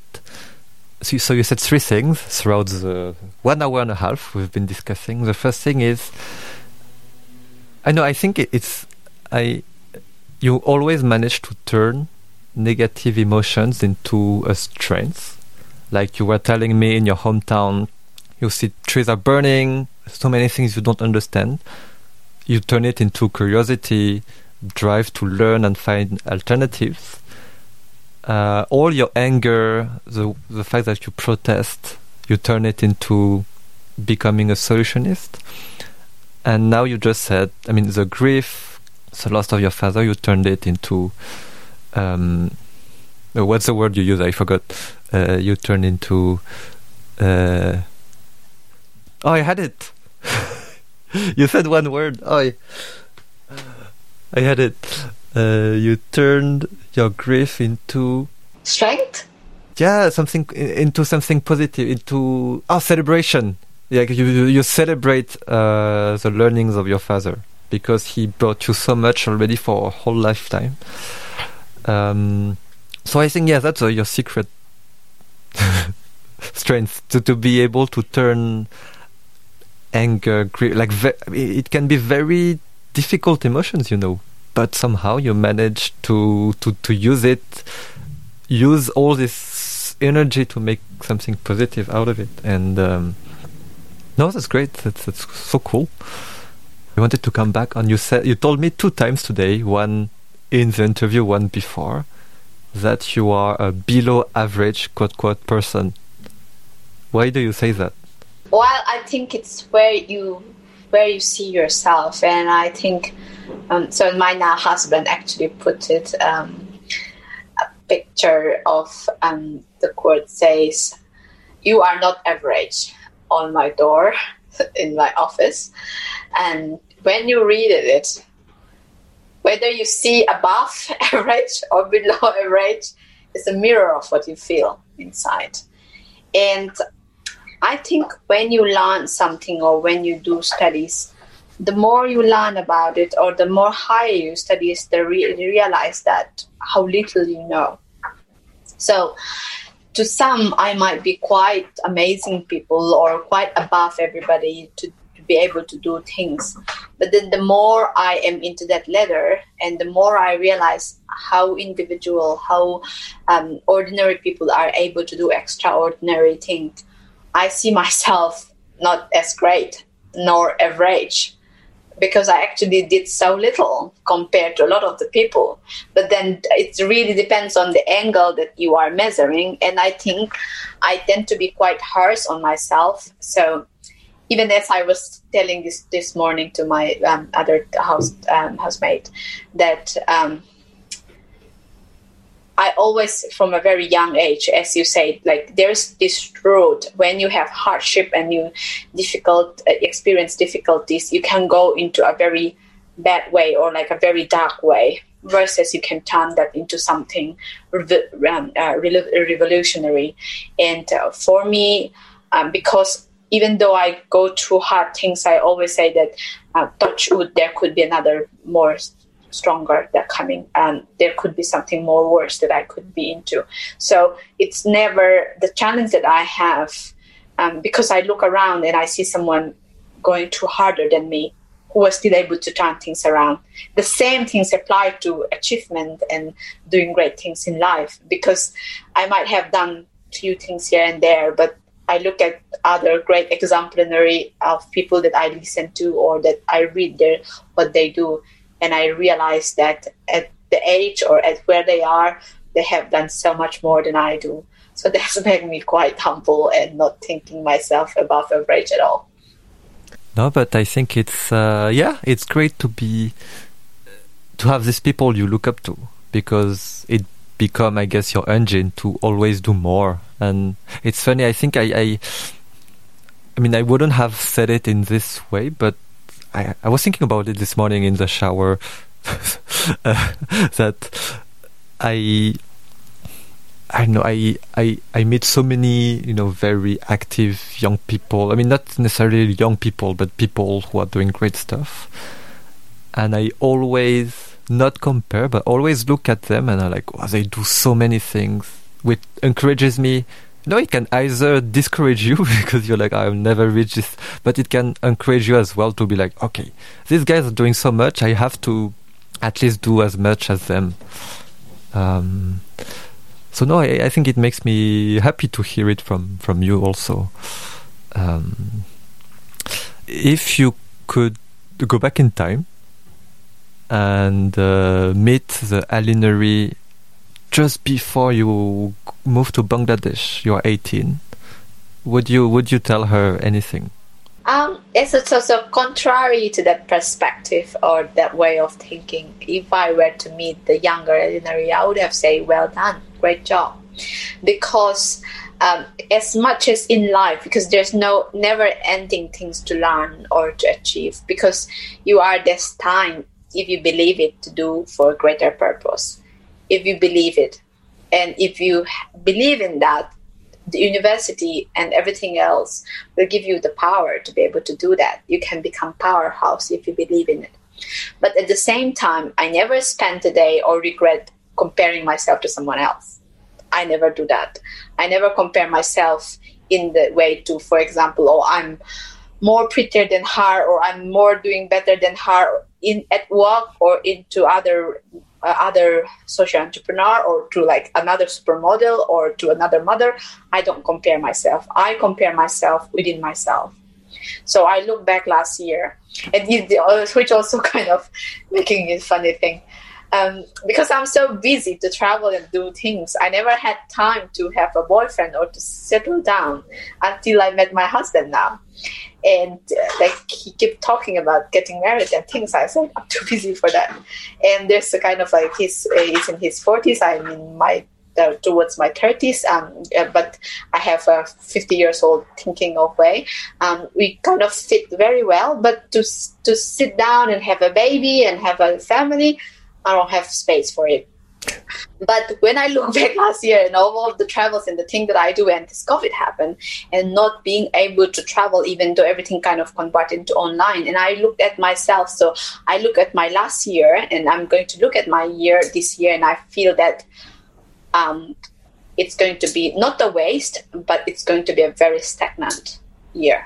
so, you said three things throughout the one hour and a half we've been discussing. The first thing is I know I think it's I you always manage to turn negative emotions into a strength. Like you were telling me in your hometown, you see trees are burning, so many things you don't understand. You turn it into curiosity, drive to learn and find alternatives uh, all your anger, the the fact that you protest, you turn it into becoming a solutionist. And now you just said, I mean, the grief, the loss of your father, you turned it into. Um, what's the word you use? I forgot. Uh, you turned into. Uh, oh, I had it. you said one word. Oh, I, I had it. Uh, you turned your grief into strength. Yeah, something into something positive, into oh celebration. Yeah, you you celebrate uh, the learnings of your father because he brought you so much already for a whole lifetime. Um, so I think yeah, that's uh, your secret strength to to be able to turn anger, like it can be very difficult emotions, you know but somehow you manage to to to use it use all this energy to make something positive out of it and um, No, that's great. That's, that's so cool. We wanted to come back on. You said you told me two times today, one in the interview, one before, that you are a below average quote quote person. Why do you say that? Well, I think it's where you where you see yourself, and I think um, so. My now husband actually put it um, a picture of um, the quote says, "You are not average." on my door in my office. And when you read it, whether you see above average or below average, is a mirror of what you feel inside. And I think when you learn something or when you do studies, the more you learn about it or the more higher you study, the re- realize that how little you know. So to some, I might be quite amazing people or quite above everybody to, be able to do things. But then the more I am into that letter, and the more I realize how individual, how um, ordinary people are able to do extraordinary things, I see myself not as great nor average because I actually did so little compared to a lot of the people. But then it really depends on the angle that you are measuring. And I think I tend to be quite harsh on myself. So even as I was telling this this morning to my um, other house um, housemate that um, I always, from a very young age, as you say, like there's this road when you have hardship and you difficult uh, experience difficulties, you can go into a very bad way or like a very dark way. Versus, you can turn that into something um, uh, revolutionary. And uh, for me, um, because even though I go through hard things, I always say that uh, touch wood, there could be another more stronger that coming and there could be something more worse that I could be into. So it's never the challenge that I have um, because I look around and I see someone going through harder than me who was still able to turn things around. The same things apply to achievement and doing great things in life because I might have done few things here and there, but I look at other great exemplary of people that I listen to or that I read their what they do and I realize that at the age or at where they are, they have done so much more than I do. So that's made me quite humble and not thinking myself above average at all. No, but I think it's uh, yeah, it's great to be to have these people you look up to because it become, I guess, your engine to always do more. And it's funny. I think I, I, I mean, I wouldn't have said it in this way, but I, I was thinking about it this morning in the shower uh, that I I know I, I I meet so many you know very active young people. I mean not necessarily young people, but people who are doing great stuff. And I always not compare, but always look at them and I'm like, wow, they do so many things, which encourages me no, it can either discourage you because you're like, I'll never reach this, but it can encourage you as well to be like, okay, these guys are doing so much, I have to at least do as much as them. Um, so no, I, I, think it makes me happy to hear it from from you also. Um, if you could go back in time and uh, meet the Elinary just before you move to Bangladesh, you're 18. Would you would you tell her anything? Um, it's a, so, contrary to that perspective or that way of thinking. If I were to meet the younger Elinary, I would have said, "Well done, great job," because um, as much as in life, because there's no never-ending things to learn or to achieve, because you are destined, if you believe it, to do for a greater purpose if you believe it. And if you believe in that, the university and everything else will give you the power to be able to do that. You can become powerhouse if you believe in it. But at the same time, I never spent a day or regret comparing myself to someone else. I never do that. I never compare myself in the way to, for example, oh, I'm more prettier than her, or I'm more doing better than her in at work or into other uh, other social entrepreneur or to like another supermodel or to another mother i don't compare myself i compare myself within myself So I look back last year, and which also kind of making it funny thing. Um, because I'm so busy to travel and do things, I never had time to have a boyfriend or to settle down until I met my husband now. And uh, like he kept talking about getting married and things. I said I'm too busy for that. And there's a kind of like he's uh, he's in his 40s. I'm in my uh, towards my 30s, um, uh, but I have a 50 years old thinking of way. Um, we kind of fit very well, but to to sit down and have a baby and have a family, I don't have space for it. But when I look back last year and all of the travels and the thing that I do and this COVID happened and not being able to travel even though everything kind of converted into online and I looked at myself. So I look at my last year and I'm going to look at my year this year and I feel that um, it's going to be not a waste but it's going to be a very stagnant year.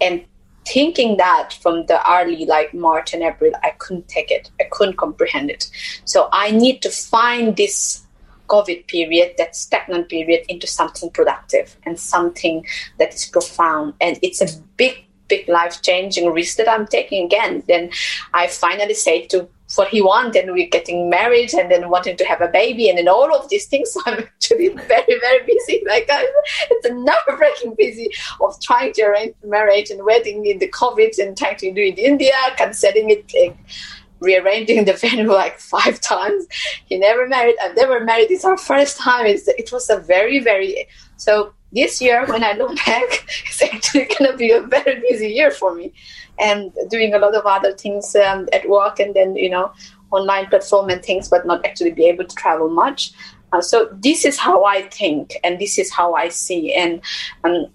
And thinking that from the early like March and April, I couldn't take it. I couldn't comprehend it. So I need to find this COVID period, that stagnant period, into something productive and something that is profound. And it's a big, big life changing risk that I'm taking again. Then I finally say to what he wants and we're getting married and then wanting to have a baby and then all of these things. So i'm actually very very busy. Like I, it's a nerve-wracking busy of trying to arrange marriage and wedding in the covid and trying to do it in india cancelling it like, rearranging the venue like five times. He never married. I've never married. It's our first time. It's, it was a very very so this year when i look back it's actually going to be a very busy year for me. And doing a lot of other things um, at work and then you know online platform and things but not actually be able to travel much. Uh, so this is how i think and this is how i see. And um,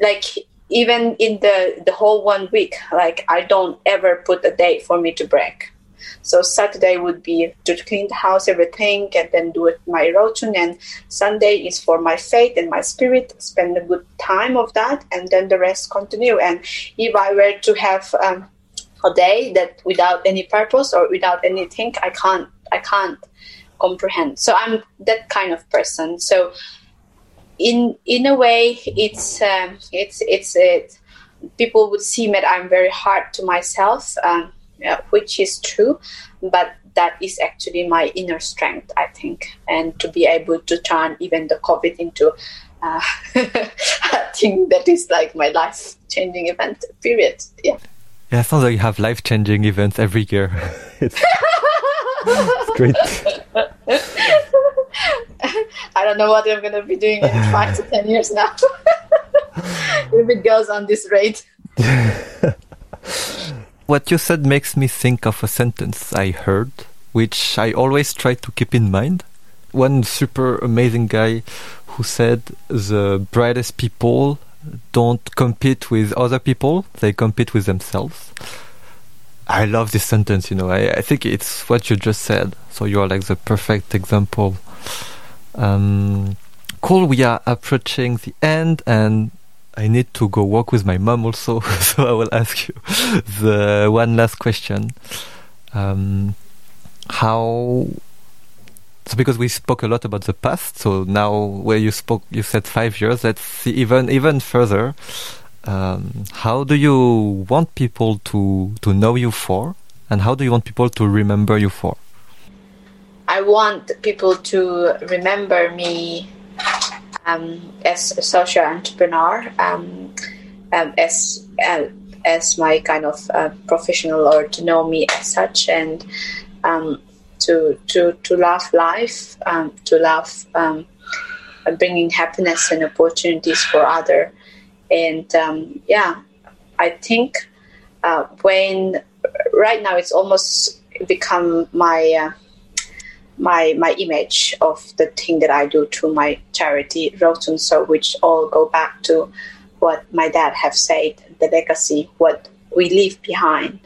like even in the the whole one week like i don't ever put a date for me to break so Saturday would be to clean the house, everything, and then do it my routine. And Sunday is for my faith and my spirit. Spend a good time of that, and then the rest continue. And if I were to have um, a day that without any purpose or without anything, I can't. I can't comprehend. So I'm that kind of person. So in in a way, it's um, it's it's it. People would see that I'm very hard to myself. Um, yeah, which is true, but that is actually my inner strength, I think, and to be able to turn even the COVID into uh, a thing that is like my life changing event. Period. Yeah. Yeah, it sounds like you have life changing events every year. it's, it's great. I don't know what I'm going to be doing in five to ten years now. if it goes on this rate. What you said makes me think of a sentence I heard, which I always try to keep in mind. One super amazing guy who said the brightest people don't compete with other people, they compete with themselves. I love this sentence, you know. I, I think it's what you just said. So you're like the perfect example. Um, cool, we are approaching the end, and I need to go walk with my mom also, so I will ask you the one last question. Um, how? So because we spoke a lot about the past, so now where you spoke, you said five years. Let's see even even further. Um, how do you want people to to know you for, and how do you want people to remember you for? I want people to remember me um, as a social entrepreneur, um, um, as uh, as my kind of uh, professional, or to know me as such, and um, to to to love life, um, to love bringing happiness and opportunities for other, and yeah, I think uh, when right now it's almost become my uh, my my image of the thing that I do through my charity Rochun So, which all go back to what my dad have said, the legacy, what we leave behind.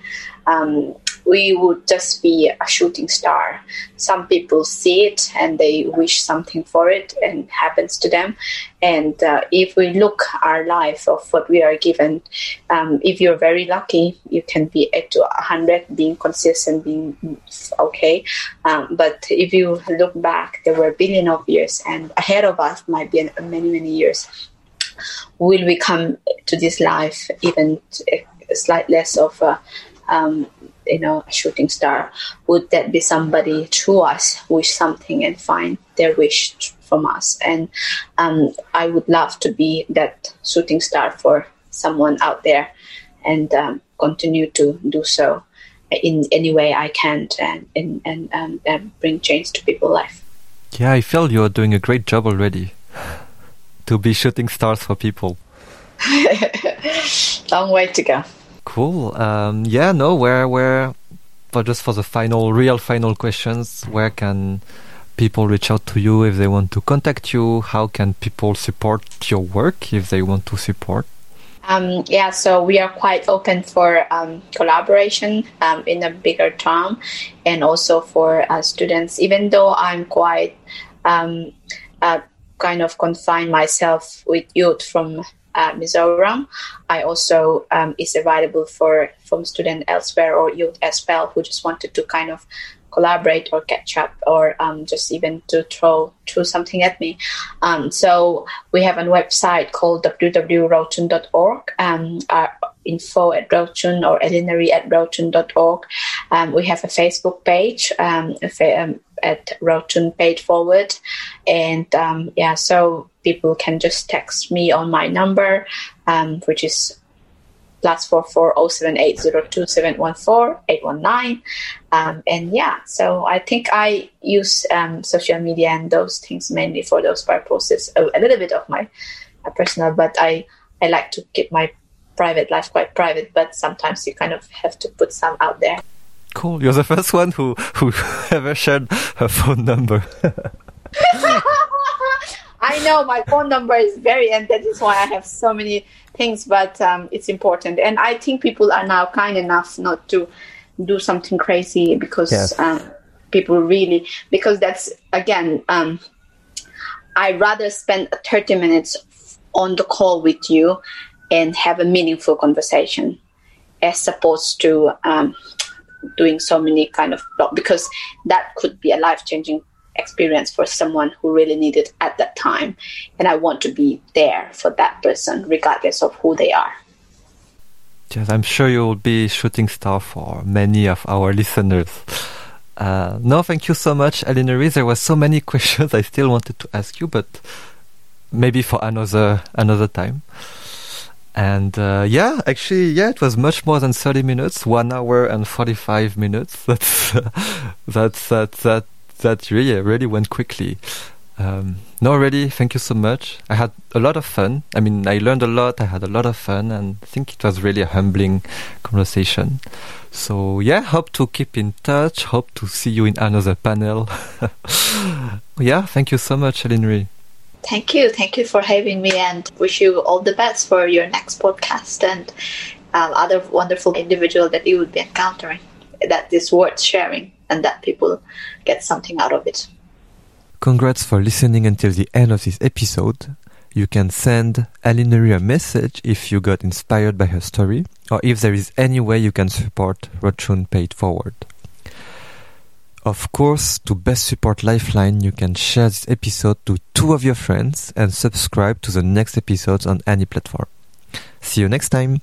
Um, we would just be a shooting star. Some people see it and they wish something for it and happens to them. And uh, if we look our life of what we are given, um, if you're very lucky, you can be at 100, being consistent, being okay. Um, but if you look back, there were billion of years, and ahead of us might be many, many years will we come to this life even a slight less of a um, you know a shooting star would that be somebody to us wish something and find their wish from us? And um, i would love to be that shooting star for someone out there and um, continue to do so in any way i can and and, and, um, and bring change to people's life. Yeah i feel you're doing a great job already to be shooting stars for people. Long way to go Cool. Um, yeah, no, where, where, but just for the final, real final questions, where can people reach out to you if they want to contact you? How can people support your work if they want to support? Um, yeah, so we are quite open for um, collaboration um, in a bigger term and also for uh, students, even though I'm quite um, uh, kind of confined myself with youth from uh, Mizoram. I also um, is available for from student elsewhere or youth as well who just wanted to kind of collaborate or catch up or um, just even to throw throw something at me. Um, so we have a website called www.rochun.org. Um, our info at Rochun or elinary at rochun.org. Um, we have a Facebook page um, um, at Rochun Paid Forward. And um, yeah, so people can just text me on my number, um, which is plus four four oh seven eight zero two seven one four eight one nine. Um, and yeah, so I think I use um, social media and those things mainly for those purposes. A, a little bit of my uh, personal, but I I like to keep my private life quite private. But sometimes you kind of have to put some out there. Cool. You're the first one who who ever shared her phone number. I know my phone number is very, and that is why I have so many things. But um, it's important, and I think people are now kind enough not to do something crazy because yes. um, people really because that's again. Um, I rather spend 30 minutes on the call with you and have a meaningful conversation as opposed to um, doing so many kind of because that could be a life changing experience for someone who really needed at that time. And I want to be there for that person, regardless of who they are. Yes, I'm sure you'll be shooting star for many of our listeners. Uh, no, thank you so much, Elinary. There were so many questions I still wanted to ask you, but maybe for another another time. And uh, yeah, actually, yeah, it was much more than thirty minutes, one hour and forty-five minutes. That's uh, that that that really really went quickly. Um, no, really, thank you so much. I had a lot of fun. I mean, I learned a lot. I had a lot of fun, and I think it was really a humbling conversation. So yeah, hope to keep in touch. Hope to see you in another panel. yeah, thank you so much, Elinary. Thank you. Thank you for having me and wish you all the best for your next podcast and um, other wonderful individual that you will be encountering that is worth sharing and that people get something out of it. Congrats for listening until the end of this episode. You can send Elinary a message if you got inspired by her story or if there is any way you can support Rochun Paid Forward. Of course, to best support Lifeline, you can share this episode to two of your friends and subscribe to the next episodes on any platform. See you next time!